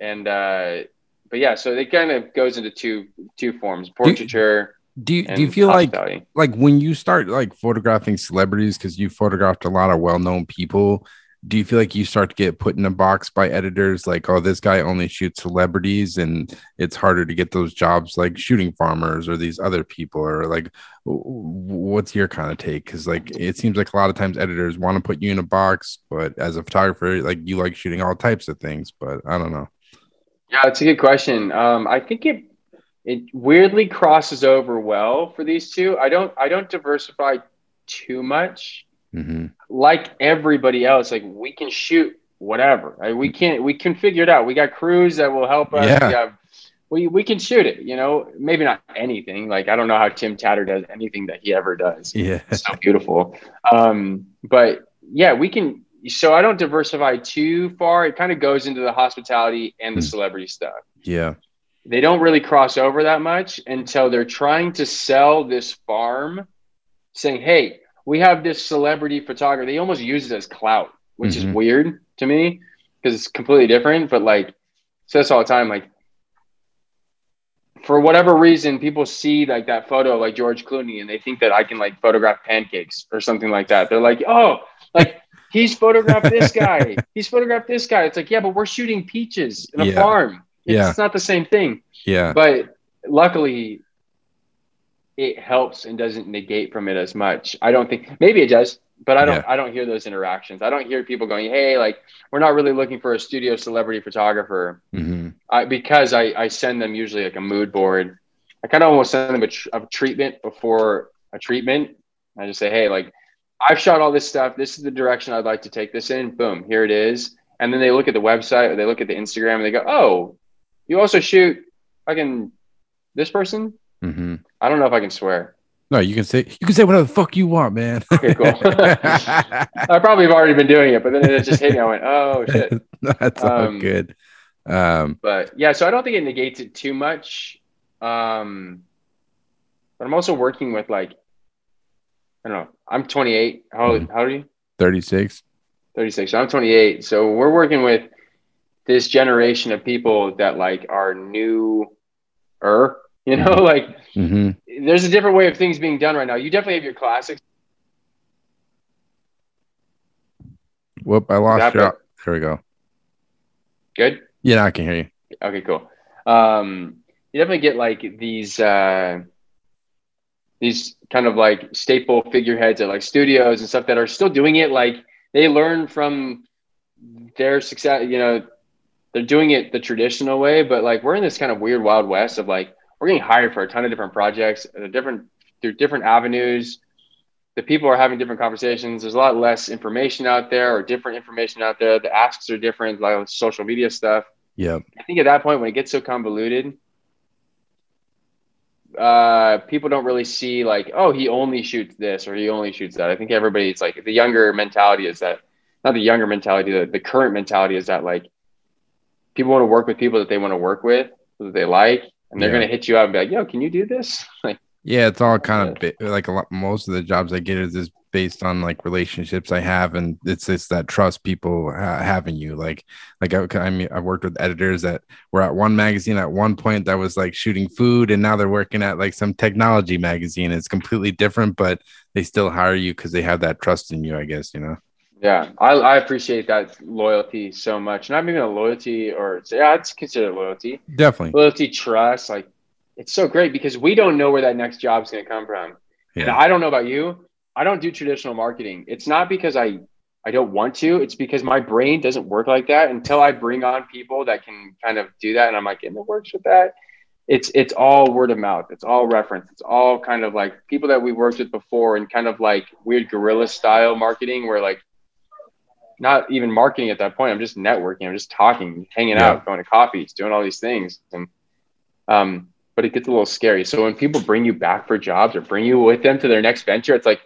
And I, uh, but yeah, so it kind of goes into two two forms: portraiture. Do you and do you feel like like when you start like photographing celebrities because you photographed a lot of well-known people do you feel like you start to get put in a box by editors like oh this guy only shoots celebrities and it's harder to get those jobs like shooting farmers or these other people or like what's your kind of take because like it seems like a lot of times editors want to put you in a box but as a photographer like you like shooting all types of things but i don't know Yeah, it's a good question. Um, I think it it weirdly crosses over well for these two. I don't I don't diversify too much. hmm Like everybody else, like we can shoot whatever. Right? We can we can figure it out. We got crews that will help us. Yeah. We have we we can shoot it. You know, maybe not anything. Like I don't know how Tim Tadder does anything that he ever does. yeah It's so beautiful. Um, but yeah, we can. So I don't diversify too far. It kind of goes into the hospitality and the Hmm. celebrity stuff. yeah They don't really cross over that much until they're trying to sell this farm, saying, "Hey, we have this celebrity photographer." They almost use it as clout, which Mhm. is weird to me because it's completely different. But like, says this all the time, like for whatever reason, people see like that photo like George Clooney and they think that I can like photograph pancakes or something like that. They're like, oh, like he's photographed this guy. He's photographed this guy. It's like, yeah, but we're shooting peaches in a Yeah. farm. It's Yeah. not the same thing. yeah But luckily, it helps and doesn't negate from it as much. I don't think maybe it does, but I don't. Yeah. I don't hear those interactions. I don't hear people going, "Hey, like we're not really looking for a studio celebrity photographer." hmm I, because I, I send them usually like a mood board. I kind of almost send them a, tr- a treatment before a treatment. I just say, hey, like I've shot all this stuff. This is the direction I'd like to take this in. Boom, here it is. And then they look at the website or they look at the Instagram and they go, oh, you also shoot fucking this person. Mm-hmm. I don't know if I can swear. No, you can say you can say whatever the fuck you want, man. Okay, cool. I probably have already been doing it, but then it just hit me. I went, oh shit. That's all Um, good. Um, But yeah, so I don't think it negates it too much. Um, but I'm also working with like, I don't know. I'm 28. How old, how old are you? 36. 36. So I'm 28. So we're working with this generation of people that like are new newer, you know, like Mm-hmm. there's a different way of things being done right now. You definitely have your classics. Whoop, I lost you. There we go. Good. Yeah, I can hear you. Okay, cool. Um, you definitely get like these uh, these kind of like staple figureheads at like studios and stuff that are still doing it. Like they learn from their success. You know, they're doing it the traditional way, but like we're in this kind of weird wild west of like we're getting hired for a ton of different projects, different through different avenues. The people are having different conversations. There's a lot less information out there, or different information out there. The asks are different, like social media stuff. Yeah, I think at that point when it gets so convoluted, uh, people don't really see like, oh, he only shoots this or he only shoots that. I think everybody's like the younger mentality is that not the younger mentality, the, the current mentality is that like people want to work with people that they want to work with, that they like, and they're Yeah. gonna hit you up and be like, yo, can you do this? Like, Yeah, it's all kind of ba- like a lot. Most of the jobs I get is just based on like relationships I have, and it's just that trust people ha- have in you. Like, like I, I mean, I worked with editors that were at one magazine at one point that was like shooting food, and now they're working at like some technology magazine. It's completely different, but they still hire you because they have that trust in you. I guess you know. Yeah, I, I appreciate that loyalty so much. Not even a loyalty or yeah, it's considered loyalty. Definitely. loyalty, trust, like it's so great because we don't know where that next job's going to come from. And Yeah. I don't know about you. I don't do traditional marketing. It's not because I I don't want to. It's because my brain doesn't work like that until I bring on people that can kind of do that and I'm like, in the works with that. It's it's all word of mouth. It's all reference. It's all kind of like people that we worked with before and kind of like weird guerrilla style marketing where like not even marketing at that point. I'm just networking. I'm just talking, hanging Yeah. out, going to coffees, doing all these things. And um, but it gets a little scary. So when people bring you back for jobs or bring you with them to their next venture, it's like,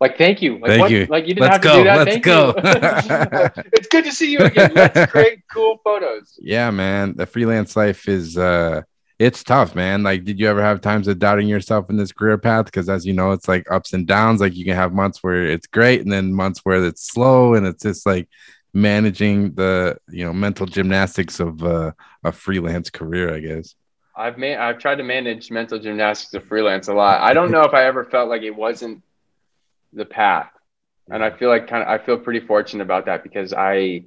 like thank you, like Thank what? you. like you didn't Let's have to go. do that. Let's Thank go. you. it's good to see you again. Let's create cool photos. yeah, man. The freelance life is uh it's tough, man. Like, did you ever have times of doubting yourself in this career path? Because as you know, it's like ups and downs. Like you can have months where it's great and then months where it's slow, and it's just like managing the you know mental gymnastics of uh, a freelance career, I guess. I've made, I've tried to manage mental gymnastics of freelance a lot. I don't know if I ever felt like it wasn't the path, and I feel like kind of I feel pretty fortunate about that because I,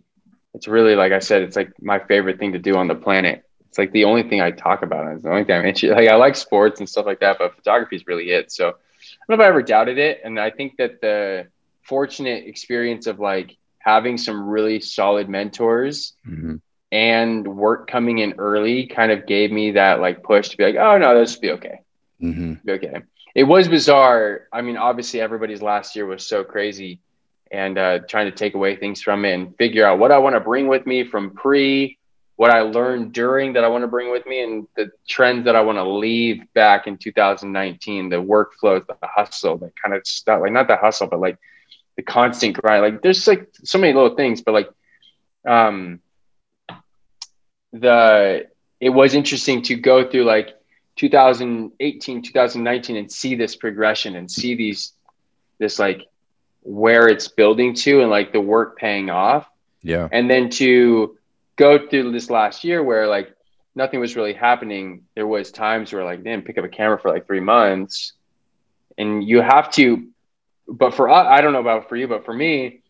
it's really like I said, it's like my favorite thing to do on the planet. It's like the only thing I talk about. It's the only thing I'm interested. Like I like sports and stuff like that, but photography is really it. So I don't know if I ever doubted it, and I think that the fortunate experience of like having some really solid mentors Mhm. and work coming in early kind of gave me that like push to be like, oh no, this will be okay. Mhm. Be okay. It was bizarre. I mean, obviously everybody's last year was so crazy and uh, trying to take away things from it and figure out what I want to bring with me from pre, what I learned during that I want to bring with me, and the trends that I want to leave back in 2019, the workflows, the hustle, the kind of stuff, like not the hustle, but like the constant grind. Like there's like so many little things, but like, um, the it was interesting to go through like 2018 2019 and see this progression and see these this like where it's building to and like the work paying off Yeah. and then to go through this last year where like nothing was really happening. There was times where like didn't pick up a camera for like three months. And you have to but for us i don't know about for you but for me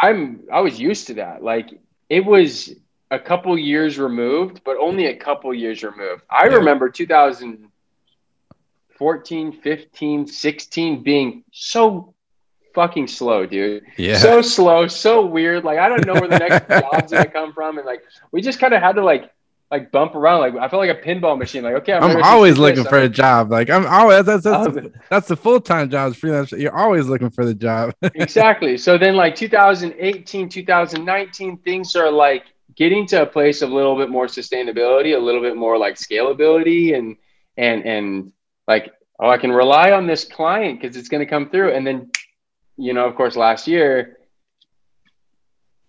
i'm i was used to that. Like it was a couple years removed but only a couple years removed. I Yeah. remember 2014 15 16 being so fucking slow dude Yeah. so slow, so weird. Like I don't know where the next job's gonna come from, and like we just kind of had to like like bump around. Like I felt like a pinball machine. Like okay, I'm, I'm always looking this. for a I'm- job. Like I'm always that's that's, the, that's the full time job is freelance. You're always looking for the job. exactly. So then, like 2018, 2019, things are like getting to a place of a little bit more sustainability, a little bit more like scalability, and and and like oh I can rely on this client because it's going to come through and then you know of course last year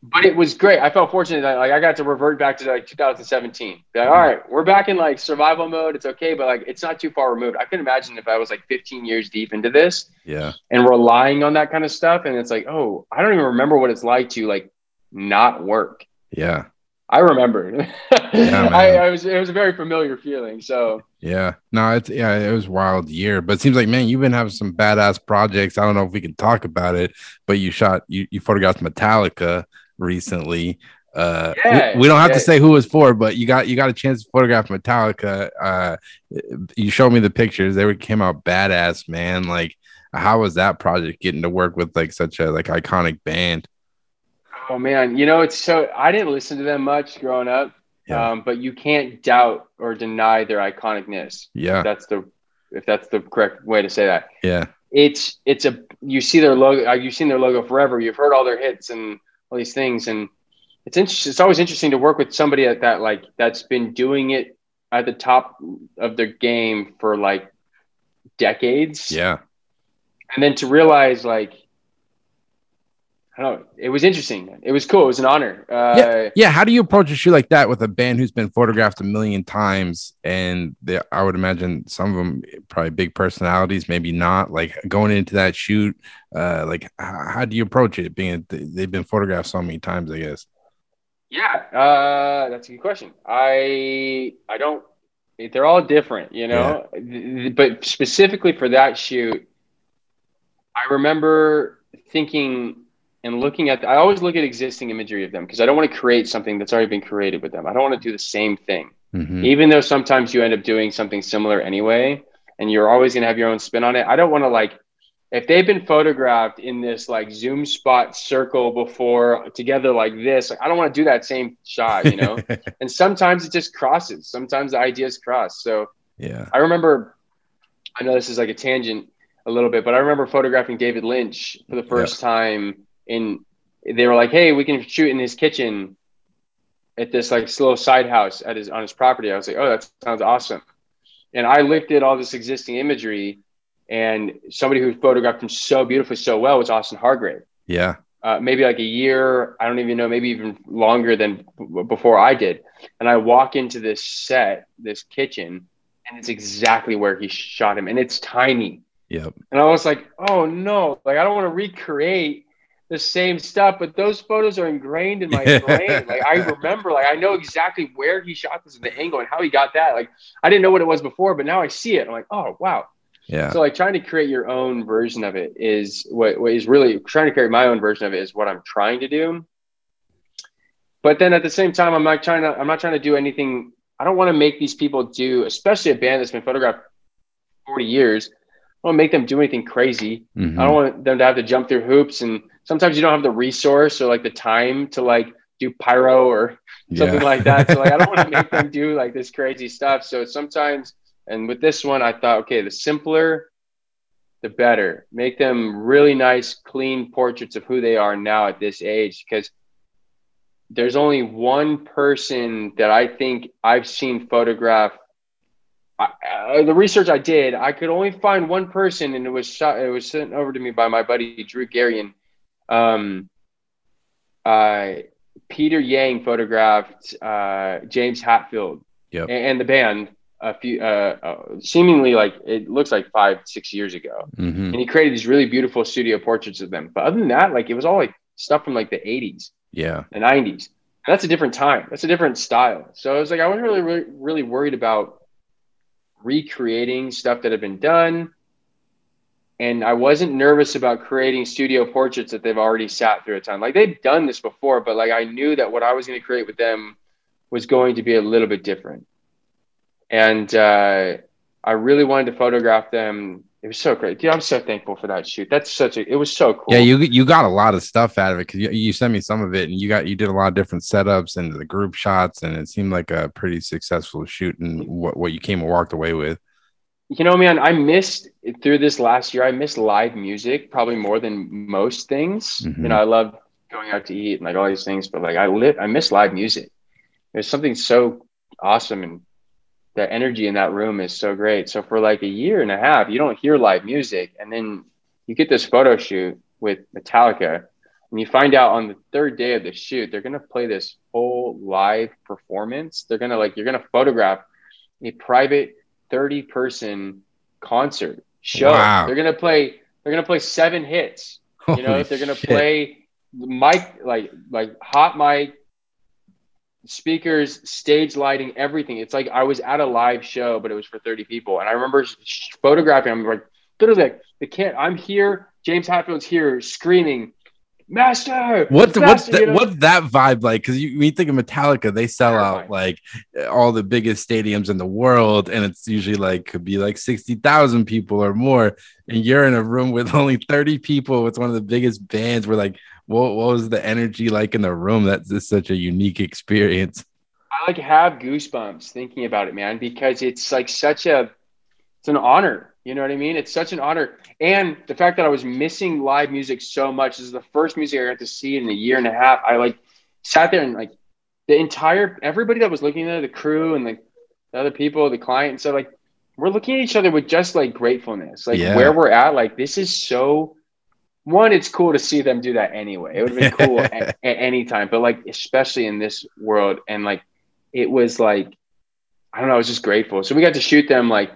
but it was great. I felt fortunate that like I got to revert back to like 2017. Like, all right, we're back in like survival mode. It's okay, but like it's not too far removed. I can imagine if I was like 15 years deep into this, yeah, and relying on that kind of stuff, and it's like, oh, I don't even remember what it's like to like not work. Yeah, I remember. Yeah, I, I, was it was a very familiar feeling. So yeah, no, it's yeah, it was wild year, but it seems like man, you've been having some badass projects. I don't know if we can talk about it, but you shot you you photographed Metallica recently. Uh, yeah, we, we, don't have yeah. to say who it's for, but you got you got a chance to photograph Metallica. Uh, you showed me the pictures; they were, came out badass, man. Like, how was that project getting to work with like such a like iconic band? Oh man, you know it's so I didn't listen to them much growing up, yeah. um, but you can't doubt or deny their iconicness. Yeah, that's the if that's the correct way to say that. Yeah, it's it's a you see their logo, you've seen their logo forever. You've heard all their hits and all these things and it's interesting it's always interesting to work with somebody at that like that's been doing it at the top of their game for like decades yeah and then to realize like I don't know. It was interesting. It was cool. It was an honor. Uh, yeah. Yeah. How do you approach a shoot like that with a band who's been photographed a million times? And they, I would imagine some of them probably big personalities, maybe not. Like going into that shoot, uh, like how, how do you approach it? Being they've been photographed so many times, I guess. Yeah, uh, that's a good question. I I don't. They're all different, you know. Yeah. But specifically for that shoot, I remember thinking and looking at, I always look at existing imagery of them because I don't want to create something that's already been created with them. I don't want to do the same thing, mm-hmm. even though sometimes you end up doing something similar anyway, and you're always going to have your own spin on it. I don't want to like, if they've been photographed in this like zoom spot circle before together like this, like, I don't want to do that same shot, you know? and sometimes it just crosses. Sometimes the ideas cross. So yeah, I remember, I know this is like a tangent a little bit, but I remember photographing David Lynch for the first time and they were like, "Hey, we can shoot in his kitchen at this like slow side house at his on his property." I was like, "Oh, that sounds awesome." And I looked at all this existing imagery, and somebody who photographed him so beautifully, so well was Austin Hargrave. Yeah. Uh, maybe like a year, I don't even know, maybe even longer than before I did. And I walk into this set, this kitchen, and it's exactly where he shot him, and it's tiny. Yep. And I was like, oh no, like I don't want to recreate the same stuff, but those photos are ingrained in my brain. Like I remember, like I know exactly where he shot this and the angle and how he got that. Like I didn't know what it was before, but now I see it. I'm like, oh wow. Yeah. So like trying to create your own version of it is what, what is really trying to create my own version of it is what I'm trying to do. But then at the same time, I'm not trying to I'm not trying to do anything. I don't want to make these people do, especially a band that's been photographed 40 years. I don't make them do anything crazy. Mm-hmm. I don't want them to have to jump through hoops and sometimes you don't have the resource or like the time to like do pyro or something yeah. like that. So like I don't want to make them do like this crazy stuff. So sometimes and with this one I thought okay, the simpler the better. Make them really nice clean portraits of who they are now at this age because there's only one person that I think I've seen photograph I, uh, the research I did, I could only find one person, and it was shot. It was sent over to me by my buddy Drew Gurian, um, uh, Peter Yang photographed uh, James Hetfield yep. and, and, the band a few, uh, uh, seemingly like it looks like five, six years ago. Mm-hmm. And he created these really beautiful studio portraits of them. But other than that, like it was all like stuff from like the 80s, yeah, the 90s. And that's a different time. That's a different style. So I was like, I wasn't really, really, really worried about recreating stuff that had been done and I wasn't nervous about creating studio portraits that they've already sat through a ton. Like they've done this before, but like I knew that what I was going to create with them was going to be a little bit different. And uh, I really wanted to photograph them. It was so great, dude. I'm so thankful for that shoot. That's such a. It was so cool. Yeah, you you got a lot of stuff out of it because you, you sent me some of it, and you got you did a lot of different setups and the group shots, and it seemed like a pretty successful shoot and what what you came and walked away with you know, man, I missed through this last year. I missed live music probably more than most things. Mm-hmm. You know, I love going out to eat and like all these things, but like I lit, I miss live music. There's something so awesome and the energy in that room is so great. So for like a year and a half, you don't hear live music, and then you get this photo shoot with Metallica, and you find out on the third day of the shoot they're gonna play this whole live performance. They're gonna like you're gonna photograph a private 30 person concert show. Wow. They're gonna play. They're gonna play seven hits. You know, Holy they're gonna shit. play mic like like hot mic speakers, stage lighting, everything. It's like I was at a live show, but it was for 30 people. And I remember photographing. I'm like, literally, the can't. I'm here. James Hetfield's here, screaming, "Master!" What's what's the, you know? what's that vibe like? Because you, you think of Metallica, they sell out like all the biggest stadiums in the world, and it's usually like could be like sixty thousand people or more, and you're in a room with only 30 people with one of the biggest bands. We're like what, what was the energy like in the room? That's just such a unique experience. I like have goosebumps thinking about it, man, because it's like such a it's an honor. You know what I mean? It's such an honor. And the fact that I was missing live music so much this is the first music I got to see in a year and a half. I like sat there and like the entire everybody that was looking there, the crew and like the other people, the client and stuff, like we're looking at each other with just like gratefulness. Like yeah. where we're at, like this is so one, it's cool to see them do that anyway. It would have been cool at, at, any time, but like especially in this world, and like it was like I don't know, I was just grateful. So we got to shoot them like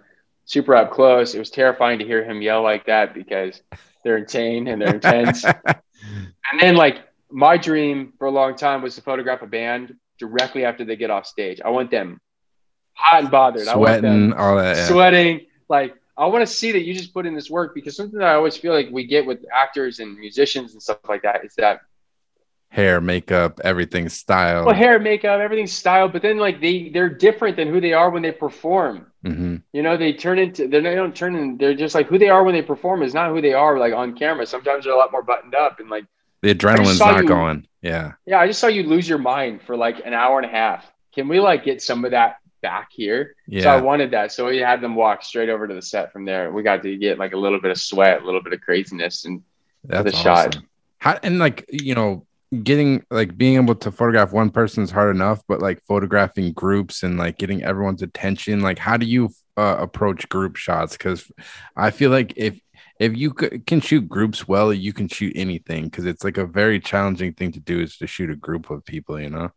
super up close. It was terrifying to hear him yell like that because they're insane and they're intense. and then like my dream for a long time was to photograph a band directly after they get off stage. I want them hot and bothered. Sweating, all that. Yeah. Sweating, like I want to see that you just put in this work because something that I always feel like we get with actors and musicians and stuff like that is that hair, makeup, everything style. Well, hair, makeup, everything style, but then like they they're different than who they are when they perform. Mm-hmm. You know, they turn into they don't turn in. They're just like who they are when they perform is not who they are like on camera. Sometimes they're a lot more buttoned up and like the adrenaline's not you, going. Yeah. Yeah, I just saw you lose your mind for like an hour and a half. Can we like get some of that back here. Yeah. So I wanted that. So we had them walk straight over to the set from there. We got to get like a little bit of sweat, a little bit of craziness, and that's the awesome. shot. How and like you know, getting like being able to photograph one person is hard enough, but like photographing groups and like getting everyone's attention, like how do you uh, approach group shots? Because I feel like if if you can shoot groups well, you can shoot anything because it's like a very challenging thing to do is to shoot a group of people, you know.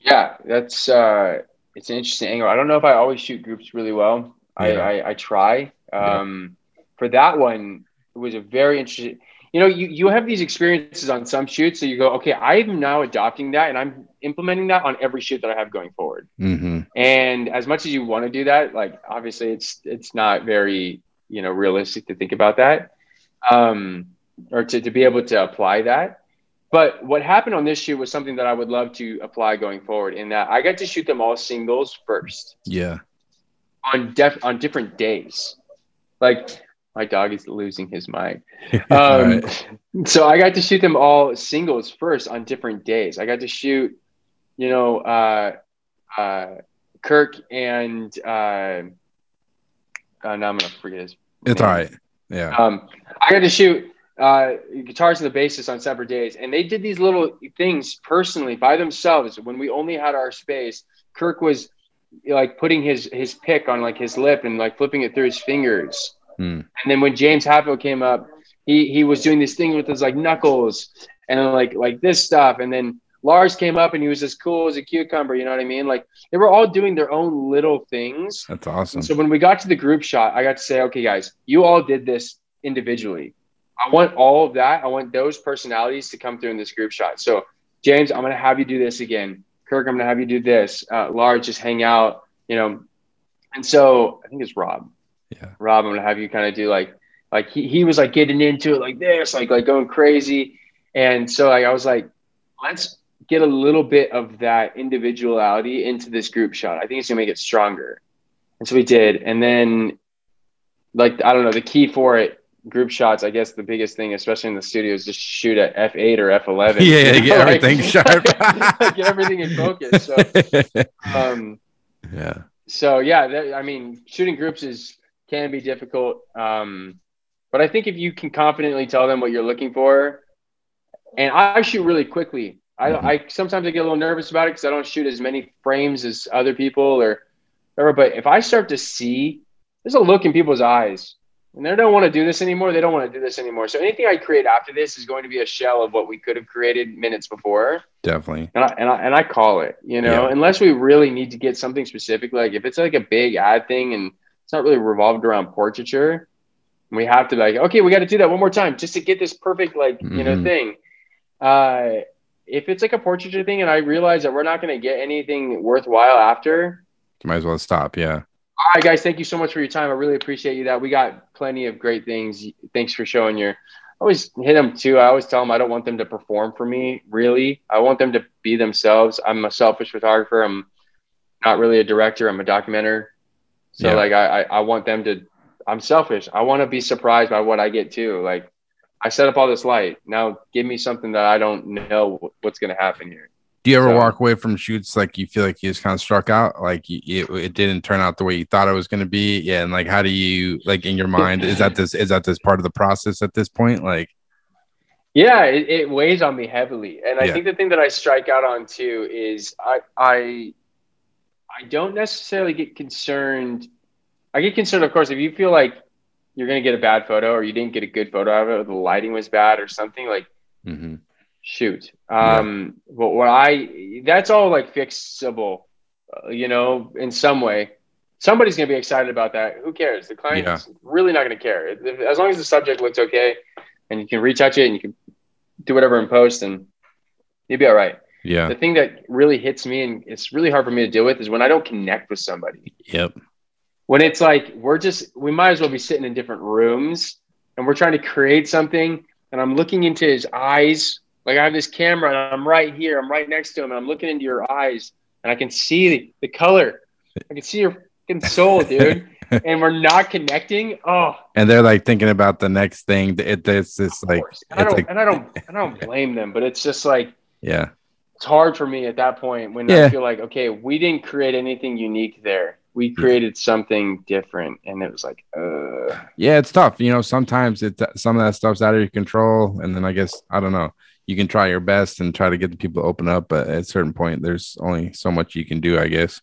Yeah, that's uh it's an interesting angle. I don't know if I always shoot groups really well. Yeah. I, I, I try. Um, yeah. For that one, it was a very interesting. You know, you, you have these experiences on some shoots, so you go, okay, I'm now adopting that, and I'm implementing that on every shoot that I have going forward. Mm-hmm. And as much as you want to do that, like obviously, it's it's not very you know realistic to think about that, um, or to to be able to apply that. But what happened on this shoot was something that I would love to apply going forward. In that I got to shoot them all singles first. Yeah. On def on different days, like my dog is losing his mind. Um, right. So I got to shoot them all singles first on different days. I got to shoot, you know, uh, uh, Kirk and uh, uh, now I'm gonna forget his. It's name. all right. Yeah. Um, I got to shoot uh, guitars and the bassist on separate days. And they did these little things personally by themselves. When we only had our space, Kirk was like putting his his pick on like his lip and like flipping it through his fingers. Hmm. And then when James Hetfield came up, he he was doing this thing with his like knuckles and like like this stuff. And then Lars came up and he was as cool as a cucumber. You know what I mean? Like they were all doing their own little things. That's awesome. And so when we got to the group shot, I got to say, okay, guys, you all did this individually. I want all of that. I want those personalities to come through in this group shot. So, James, I'm going to have you do this again. Kirk, I'm going to have you do this. Uh, Lars, just hang out, you know. And so I think it's Rob. Yeah. Rob, I'm to have you kind of do like, like he, he was like getting into it like this, like, like going crazy. And so like, I was like, let's get a little bit of that individuality into this group shot. I think it's going to make it stronger. And so we did. And then, like, I don't know, the key for it group shots, I guess the biggest thing, especially in the studio, is just shoot at f eight or f eleven. Yeah, you know, get like, everything sharp, get everything in focus. So, um, yeah. So yeah, that, I mean, shooting groups is can be difficult, um, but I think if you can confidently tell them what you're looking for, and I shoot really quickly. I, mm-hmm. I sometimes I get a little nervous about it because I don't shoot as many frames as other people, or whatever. But if I start to see, there's a look in people's eyes and they don't want to do this anymore. They don't want to do this anymore. So anything I create after this is going to be a shell of what we could have created minutes before. Definitely. And I, and I, and I call it, you know, yeah. unless we really need to get something specific, like if it's like a big ad thing and it's not really revolved around portraiture, we have to be like, okay, we got to do that one more time just to get this perfect, like, mm-hmm. you know, mm-hmm. thing. Uh, if it's like a portraiture thing and I realize that we're not going to get anything worthwhile after, you might as well stop. Yeah. All right, guys. Thank you so much for your time. I really appreciate you. That we got plenty of great things. Thanks for showing your. I always hit them too. I always tell them I don't want them to perform for me. Really, I want them to be themselves. I'm a selfish photographer. I'm not really a director. I'm a documenter. So yeah. like I, I want them to. I'm selfish. I want to be surprised by what I get too. Like I set up all this light. Now give me something that I don't know what's going to happen here. Do you ever so, walk away from shoots like you feel like you just kind of struck out, like it, it didn't turn out the way you thought it was going to be? Yeah, and like how do you like in your mind is that this is that this part of the process at this point? Like, yeah, it, it weighs on me heavily, and I yeah. think the thing that I strike out on too is I I I don't necessarily get concerned. I get concerned, of course, if you feel like you're going to get a bad photo or you didn't get a good photo of it, or the lighting was bad or something like. Mm-hmm shoot. Um, yeah. but what I that's all like fixable, uh, you know, in some way. Somebody's gonna be excited about that. Who cares? The client's yeah. really not gonna care. As long as the subject looks okay, and you can retouch it and you can do whatever in post, and you'll be all right. Yeah. The thing that really hits me and it's really hard for me to deal with is when I don't connect with somebody. Yep. When it's like we're just we might as well be sitting in different rooms and we're trying to create something and I'm looking into his eyes like I have this camera and I'm right here, I'm right next to him, and I'm looking into your eyes and I can see the, color. I can see your fucking soul, dude. and we're not connecting. Oh. And they're like thinking about the next thing. It, it's just like, and I, don't, like, and I don't, I don't blame them, but it's just like, yeah, it's hard for me at that point when yeah. I feel like, okay, we didn't create anything unique there. We created something different, and it was like, uh. Yeah, it's tough. You know, sometimes it some of that stuff's out of your control, and then I guess I don't know you can try your best and try to get the people to open up, but at a certain point, there's only so much you can do, I guess.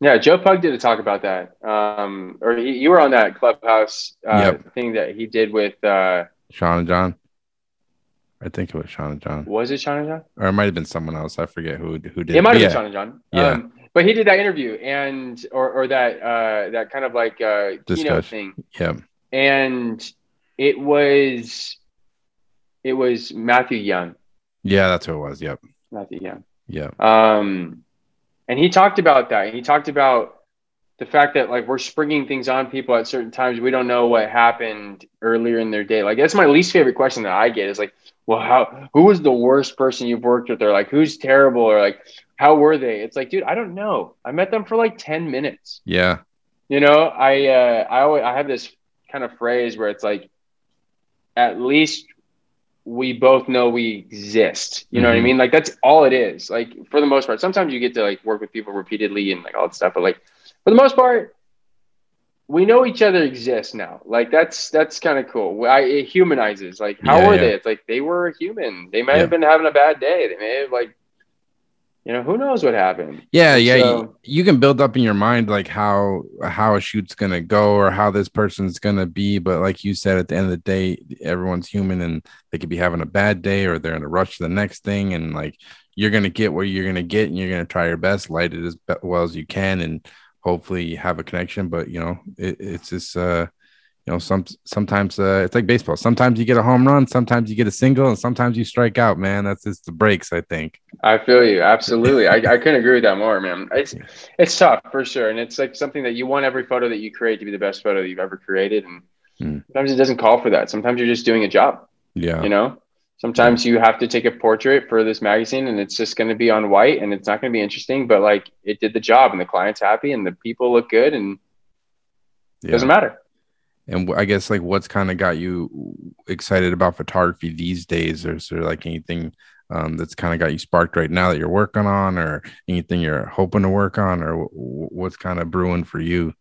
Yeah, Joe Pug did a talk about that. Um, or he, you were on that clubhouse uh, yep. thing that he did with uh, Sean and John. I think it was Sean and John. Was it Sean and John? Or it might have been someone else. I forget who who did. It It might have yeah. been Sean and John. Yeah. Um, but he did that interview and or or that uh, that kind of like uh, keynote thing. Yeah. And it was it was Matthew Young. Yeah, that's who it was. Yep. Matthew Young. Yeah. Um, and he talked about that. He talked about the fact that like we're springing things on people at certain times. We don't know what happened earlier in their day. Like that's my least favorite question that I get is like, well, how who was the worst person you've worked with, or like who's terrible, or like how were they? It's like, dude, I don't know. I met them for like ten minutes. Yeah. You know, I uh, I always I have this kind of phrase where it's like, at least we both know we exist. You know mm-hmm. what I mm-hmm. mean? Like that's all it is. Like for the most part, sometimes you get to like work with people repeatedly and like all that stuff, but like for the most part, we know each other exists now. Like that's that's kind of cool. I, it humanizes. Like how yeah, were yeah. they? It's like they were human. They might yeah. have been having a bad day. They may have like you know who knows what happened yeah yeah so, you, you, can build up in your mind like how how a shoot's gonna go or how this person's gonna be but like you said at the end of the day everyone's human and they could be having a bad day or they're in a rush to the next thing and like you're gonna get where you're gonna get and you're gonna try your best light it as well as you can and hopefully you have a connection but you know it, it's just uh you know, some sometimes uh, it's like baseball. Sometimes you get a home run, sometimes you get a single, and sometimes you strike out. Man, that's just the breaks. I think. I feel you absolutely. I, I couldn't agree with that more, man. It's it's tough for sure, and it's like something that you want every photo that you create to be the best photo that you've ever created, and hmm. sometimes it doesn't call for that. Sometimes you're just doing a job. Yeah. You know. Sometimes you have to take a portrait for this magazine, and it's just going to be on white, and it's not going to be interesting, but like it did the job, and the client's happy, and the people look good, and it doesn't matter. And I guess like what's kind of got you excited about photography these days, or is there like anything um, that's kind of got you sparked right now that you're working on, or anything you're hoping to work on, or what's kind of brewing for you?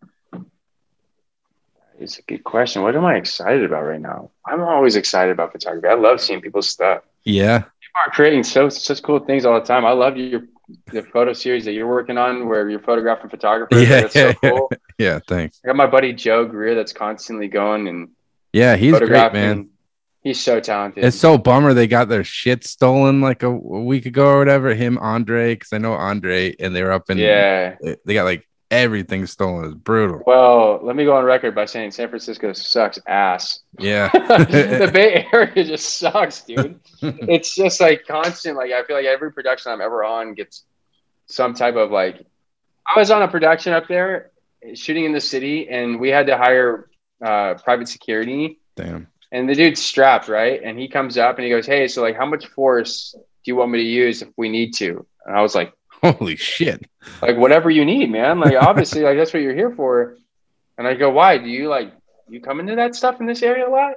It's a good question. What am I excited about right now? I'm always excited about photography. I love seeing people's stuff. Yeah, people are creating so such cool things all the time. I love your the photo series that you're working on, where you're photographing photographers. Yeah, that's so yeah, cool. Yeah, thanks. I got my buddy Joe Greer that's constantly going and Yeah, he's great, man. He's so talented. It's so bummer they got their shit stolen like a, a week ago or whatever. Him, Andre, because I know Andre, and they were up in yeah. They got like everything stolen. is brutal. Well, let me go on record by saying San Francisco sucks ass. Yeah. the Bay Area just sucks, dude. It's just like constant. Like I feel like every production I'm ever on gets some type of like. I was on a production up there, shooting in the city, and we had to hire uh, private security. Damn. And the dude's strapped, right? And he comes up and he goes, "Hey, so like, how much force do you want me to use if we need to?" And I was like, Holy shit. "Like whatever you need, man. Like obviously, like that's what you're here for." And I go, "Why? Do you like you come into that stuff in this area a lot?"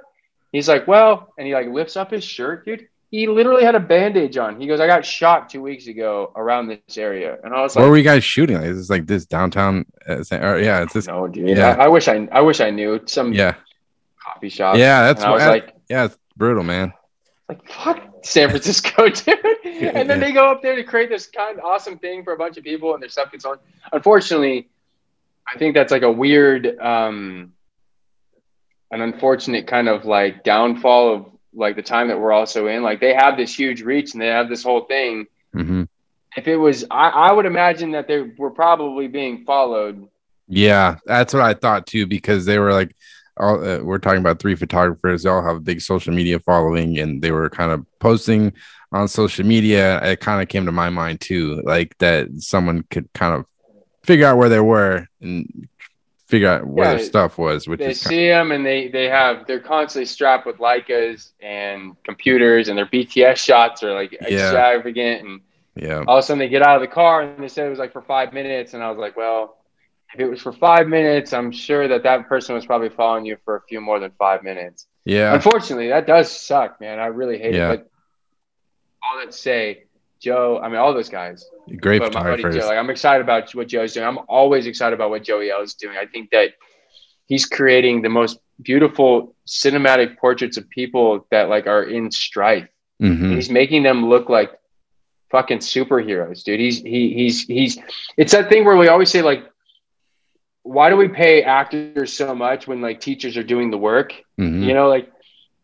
He's like, "Well," and he like lifts up his shirt, dude. He literally had a bandage on. He goes, "I got shot two weeks ago around this area," and I was like, Where were you guys shooting? Like, is this like this downtown? Uh, or, yeah, it's this. "No, dude. Yeah. I, I wish I, I wish I knew some Yeah. coffee shop." Yeah, that's and I was why- like, Yeah, it's brutal, man. like fuck San Francisco, dude. And then they go up there to create this kind of awesome thing for a bunch of people, and their stuff gets on. Unfortunately, I think that's like a weird, um, an unfortunate kind of like downfall of like the time that we're also in. Like they have this huge reach and they have this whole thing. hmm If it was, I, I would imagine that they were probably being followed. Yeah, that's what I thought too, because they were like, all, uh, we're talking about three photographers. They all have a big social media following, and they were kind of posting on social media. It kind of came to my mind too, like that someone could kind of figure out where they were and figure out where Yeah, their stuff was, which They see them and they they have they're constantly strapped with Leicas and computers, and their BTS shots are like Yeah. extravagant and. yeah, all of a sudden they get out of the car and they said it was like for five minutes and i was like well if it was for five minutes i'm sure that that person was probably following you for a few more than five minutes yeah, unfortunately that does suck man i really hate Yeah. it but all that say joe i mean all those guys great but my buddy photographers. joe like i'm excited about what joe's doing i'm always excited about what joey l is doing i think that he's creating the most beautiful cinematic portraits of people that like are in strife Mhm. He's making them look like fucking superheroes, dude. He's he he's he's it's that thing where we always say like why do we pay actors so much when like teachers are doing the work? Mhm. You know, like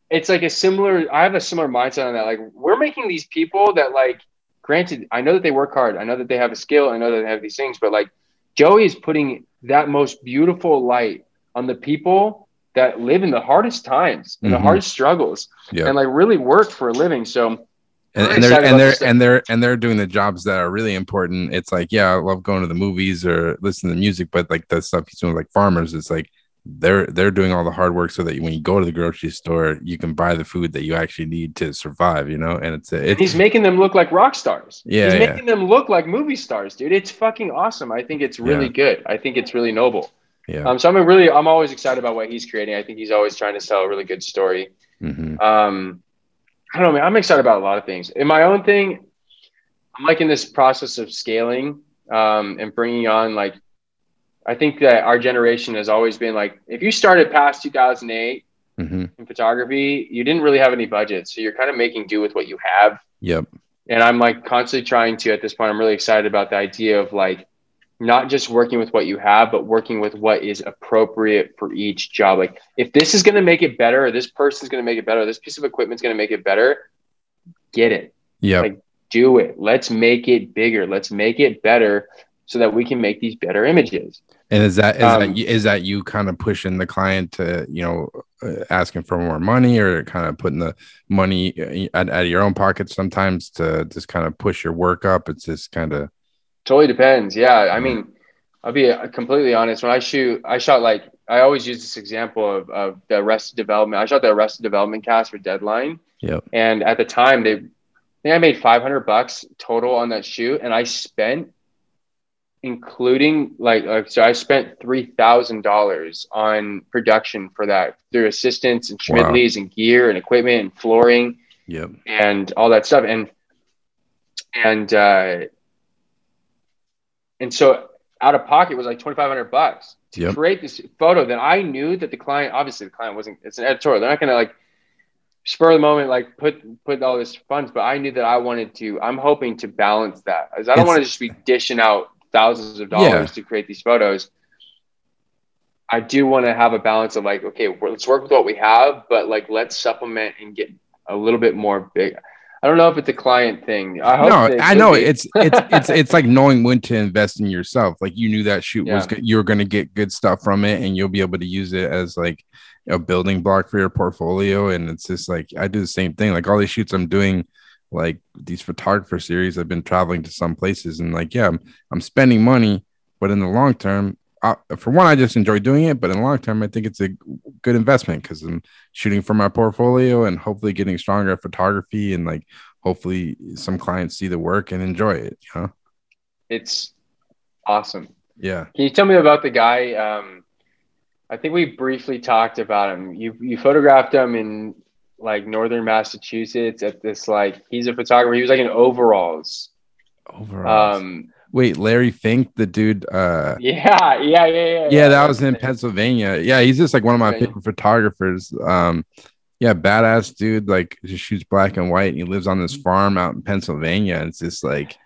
it's like a similar I have a similar mindset on that. Like we're making these people that like granted, I know that they work hard. I know that they have a skill, I know that they have these things, but like Joey is putting that most beautiful light on the people that live in the hardest times and the Mhm. hardest struggles Yeah. and like really work for a living. So and, and they're and they're and they're and they're doing the jobs that are really important. It's like, yeah, I love going to the movies or listening to music, but like the stuff he's doing, like farmers, it's like they're they're doing all the hard work so that when you go to the grocery store, you can buy the food that you actually need to survive. You know, and it's it's he's making them look like rock stars. Yeah, he's yeah. making them look like movie stars, dude. It's fucking awesome. I think it's really Yeah. good. I think it's really noble. yeah. Um, so I'm really, I'm always excited about what he's creating. I think he's always trying to tell a really good story. Mhm. Um, I don't know, man. I'm excited about a lot of things. In my own thing, I'm like in this process of scaling um, and bringing on like. I think that our generation has always been like, if you started past 2008 Mhm. in photography, you didn't really have any budget, so you're kind of making do with what you have. Yep. and I'm like constantly trying to at this point I'm really excited about the idea of like not just working with what you have but working with what is appropriate for each job. Like if this is going to make it better or this person's going to make it better or this piece of equipment's going to make it better get it. Yeah. Like- do it. Let's make it bigger. Let's make it better so that we can make these better images. And is that is Um, that you- that you kind of pushing the client to you know uh, asking for more money or kind of putting the money uh, out, out of your own pocket sometimes to just kind of push your work up? It's just kind of Totally depends. Yeah, I mean, I'll be completely honest. When I shoot, I shot like I always use this example of, of the Arrested Development. I shot the Arrested Development cast for Deadline, yep. and at the time, they, I think I made five hundred bucks total on that shoot, and I spent, including like, like so, I spent three thousand dollars on production for that through assistants and Wow. Schmidley's and gear and equipment and flooring Yep. and all that stuff and and uh and so out of pocket was like 2500 bucks to Yep. create this photo that i knew that the client obviously the client wasn't it's an editorial they're not gonna like spur the moment, like put put all this funds, but I knew that I wanted to. I'm hoping to balance that, as I don't want to just be dishing out thousands of dollars yeah. to create these photos. I do want to have a balance of like, okay, let's work with what we have, but like let's supplement and get a little bit more big. I don't know if it's a client thing. I hope no, I know be. it's it's it's it's like knowing when to invest in yourself. Like you knew that shoot yeah. was good, you were going to get good stuff from it, and you'll be able to use it as like a building block for your portfolio. And it's just like I do the same thing. Like all these shoots I'm doing, like these photographer series, I've been traveling to some places, and like yeah, I'm, I'm spending money, but in the long term, I, for one, I just enjoy doing it, but in the long term, I think it's a good investment because I'm shooting for my portfolio and hopefully getting stronger at photography and like hopefully some clients see the work and enjoy it. You know, it's awesome. Yeah. Can you tell me about the guy? Um, I think we briefly talked about him. You you photographed him in like northern Massachusetts at this like he's a photographer. He was like in overalls. Overalls. Um, Wait, Larry Fink, the dude. Uh, yeah, yeah, yeah, yeah. Yeah, that was in Pennsylvania. Yeah, he's just like one of my favorite photographers. Um, yeah, badass dude. Like just shoots black and white. And he lives on this farm out in Pennsylvania. It's just like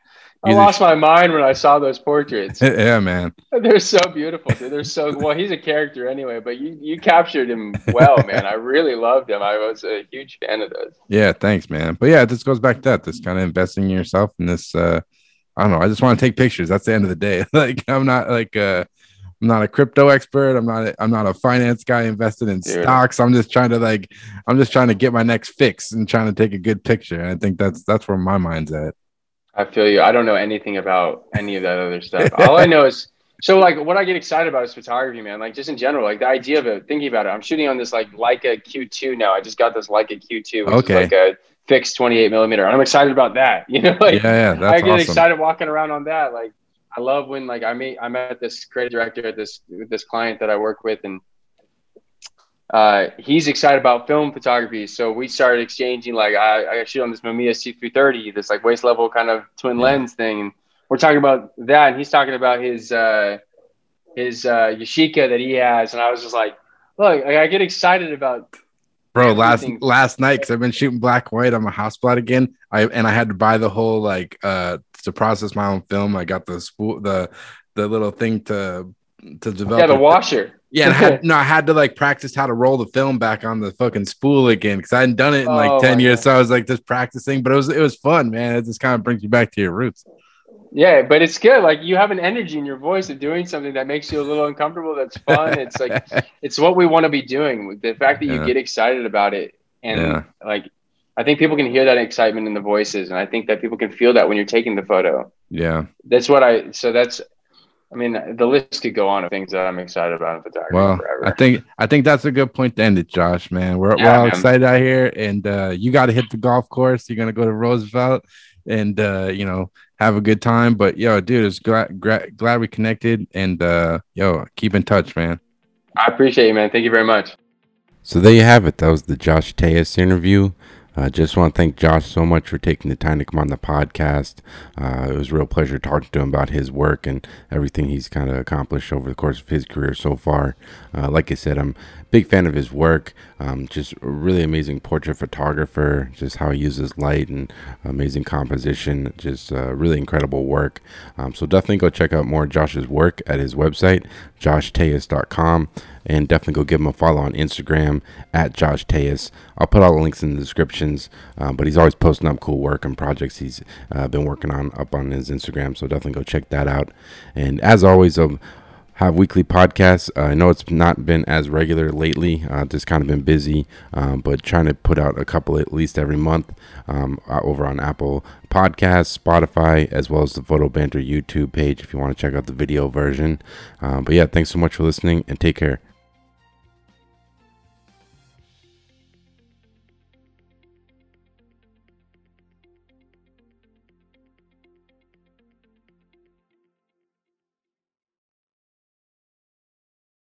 I lost my mind when I saw those portraits. yeah, man. They're so beautiful, dude. They're so well. He's a character anyway, but you you captured him well, man. I really loved him. I was a huge fan of those. Yeah, thanks, man. But yeah, this goes back to that. This kind of investing in yourself in this. uh I don't know. I just want to take pictures. That's the end of the day. like I'm not like uh I'm not a crypto expert. I'm not. A, I'm not a finance guy invested in Dude. stocks. I'm just trying to like. I'm just trying to get my next fix and trying to take a good picture. And I think that's that's where my mind's at. I feel you. I don't know anything about any of that other stuff. All I know is so like what I get excited about is photography, man. Like just in general, like the idea of it, thinking about it. I'm shooting on this like Leica Q2 now. I just got this Leica Q2, which okay. is like a fixed 28 millimeter. And I'm excited about that. You know, like yeah, yeah I get awesome. excited walking around on that. Like I love when like I meet I met this creative director at this this client that I work with and uh, he's excited about film photography. So we started exchanging like I, I shoot on this Mamiya C330, this like waist level kind of twin yeah. lens thing. And we're talking about that and he's talking about his uh, his uh, Yashica that he has. And I was just like, look, I get excited about bro last last night because i've been shooting black and white on my Hasselblad again i and i had to buy the whole like uh to process my own film i got the spool the the little thing to to develop yeah the washer. Yeah I had, no i had to like practice how to roll the film back on the fucking spool again because i hadn't done it in like oh 10 years God. so i was like just practicing but it was it was fun man. It just kind of brings you back to your roots yeah, but it's good. Like you have an energy in your voice of doing something that makes you a little uncomfortable. That's fun. It's like it's what we want to be doing. The fact that you yeah. get excited about it, and yeah. like I think people can hear that excitement in the voices, and I think that people can feel that when you're taking the photo. Yeah, that's what I. So that's. I mean, the list could go on of things that I'm excited about in photography. Well, forever. I think I think that's a good point to end it, Josh. Man, we're, yeah, we're all man. excited out here, and uh, you got to hit the golf course. You're gonna go to Roosevelt, and uh, you know have a good time. But yo, dude, it's glad glad, glad we connected, and uh, yo, keep in touch, man. I appreciate you, man. Thank you very much. So there you have it. That was the Josh Telles interview. I uh, just want to thank Josh so much for taking the time to come on the podcast. Uh, it was a real pleasure talking to him about his work and everything he's kind of accomplished over the course of his career so far. Uh, like I said, I'm a big fan of his work. Um, just a really amazing portrait photographer, just how he uses light and amazing composition. Just uh, really incredible work. Um, so definitely go check out more Josh's work at his website, joshtelles.com and definitely go give him a follow on Instagram at Josh Telles. I'll put all the links in the descriptions, um, but he's always posting up cool work and projects he's uh, been working on up on his Instagram. So definitely go check that out. And as always, um, have weekly podcasts. Uh, I know it's not been as regular lately, uh, just kind of been busy, um, but trying to put out a couple at least every month um, uh, over on Apple Podcasts, Spotify, as well as the Photo Banter YouTube page if you want to check out the video version. Um, but yeah, thanks so much for listening and take care.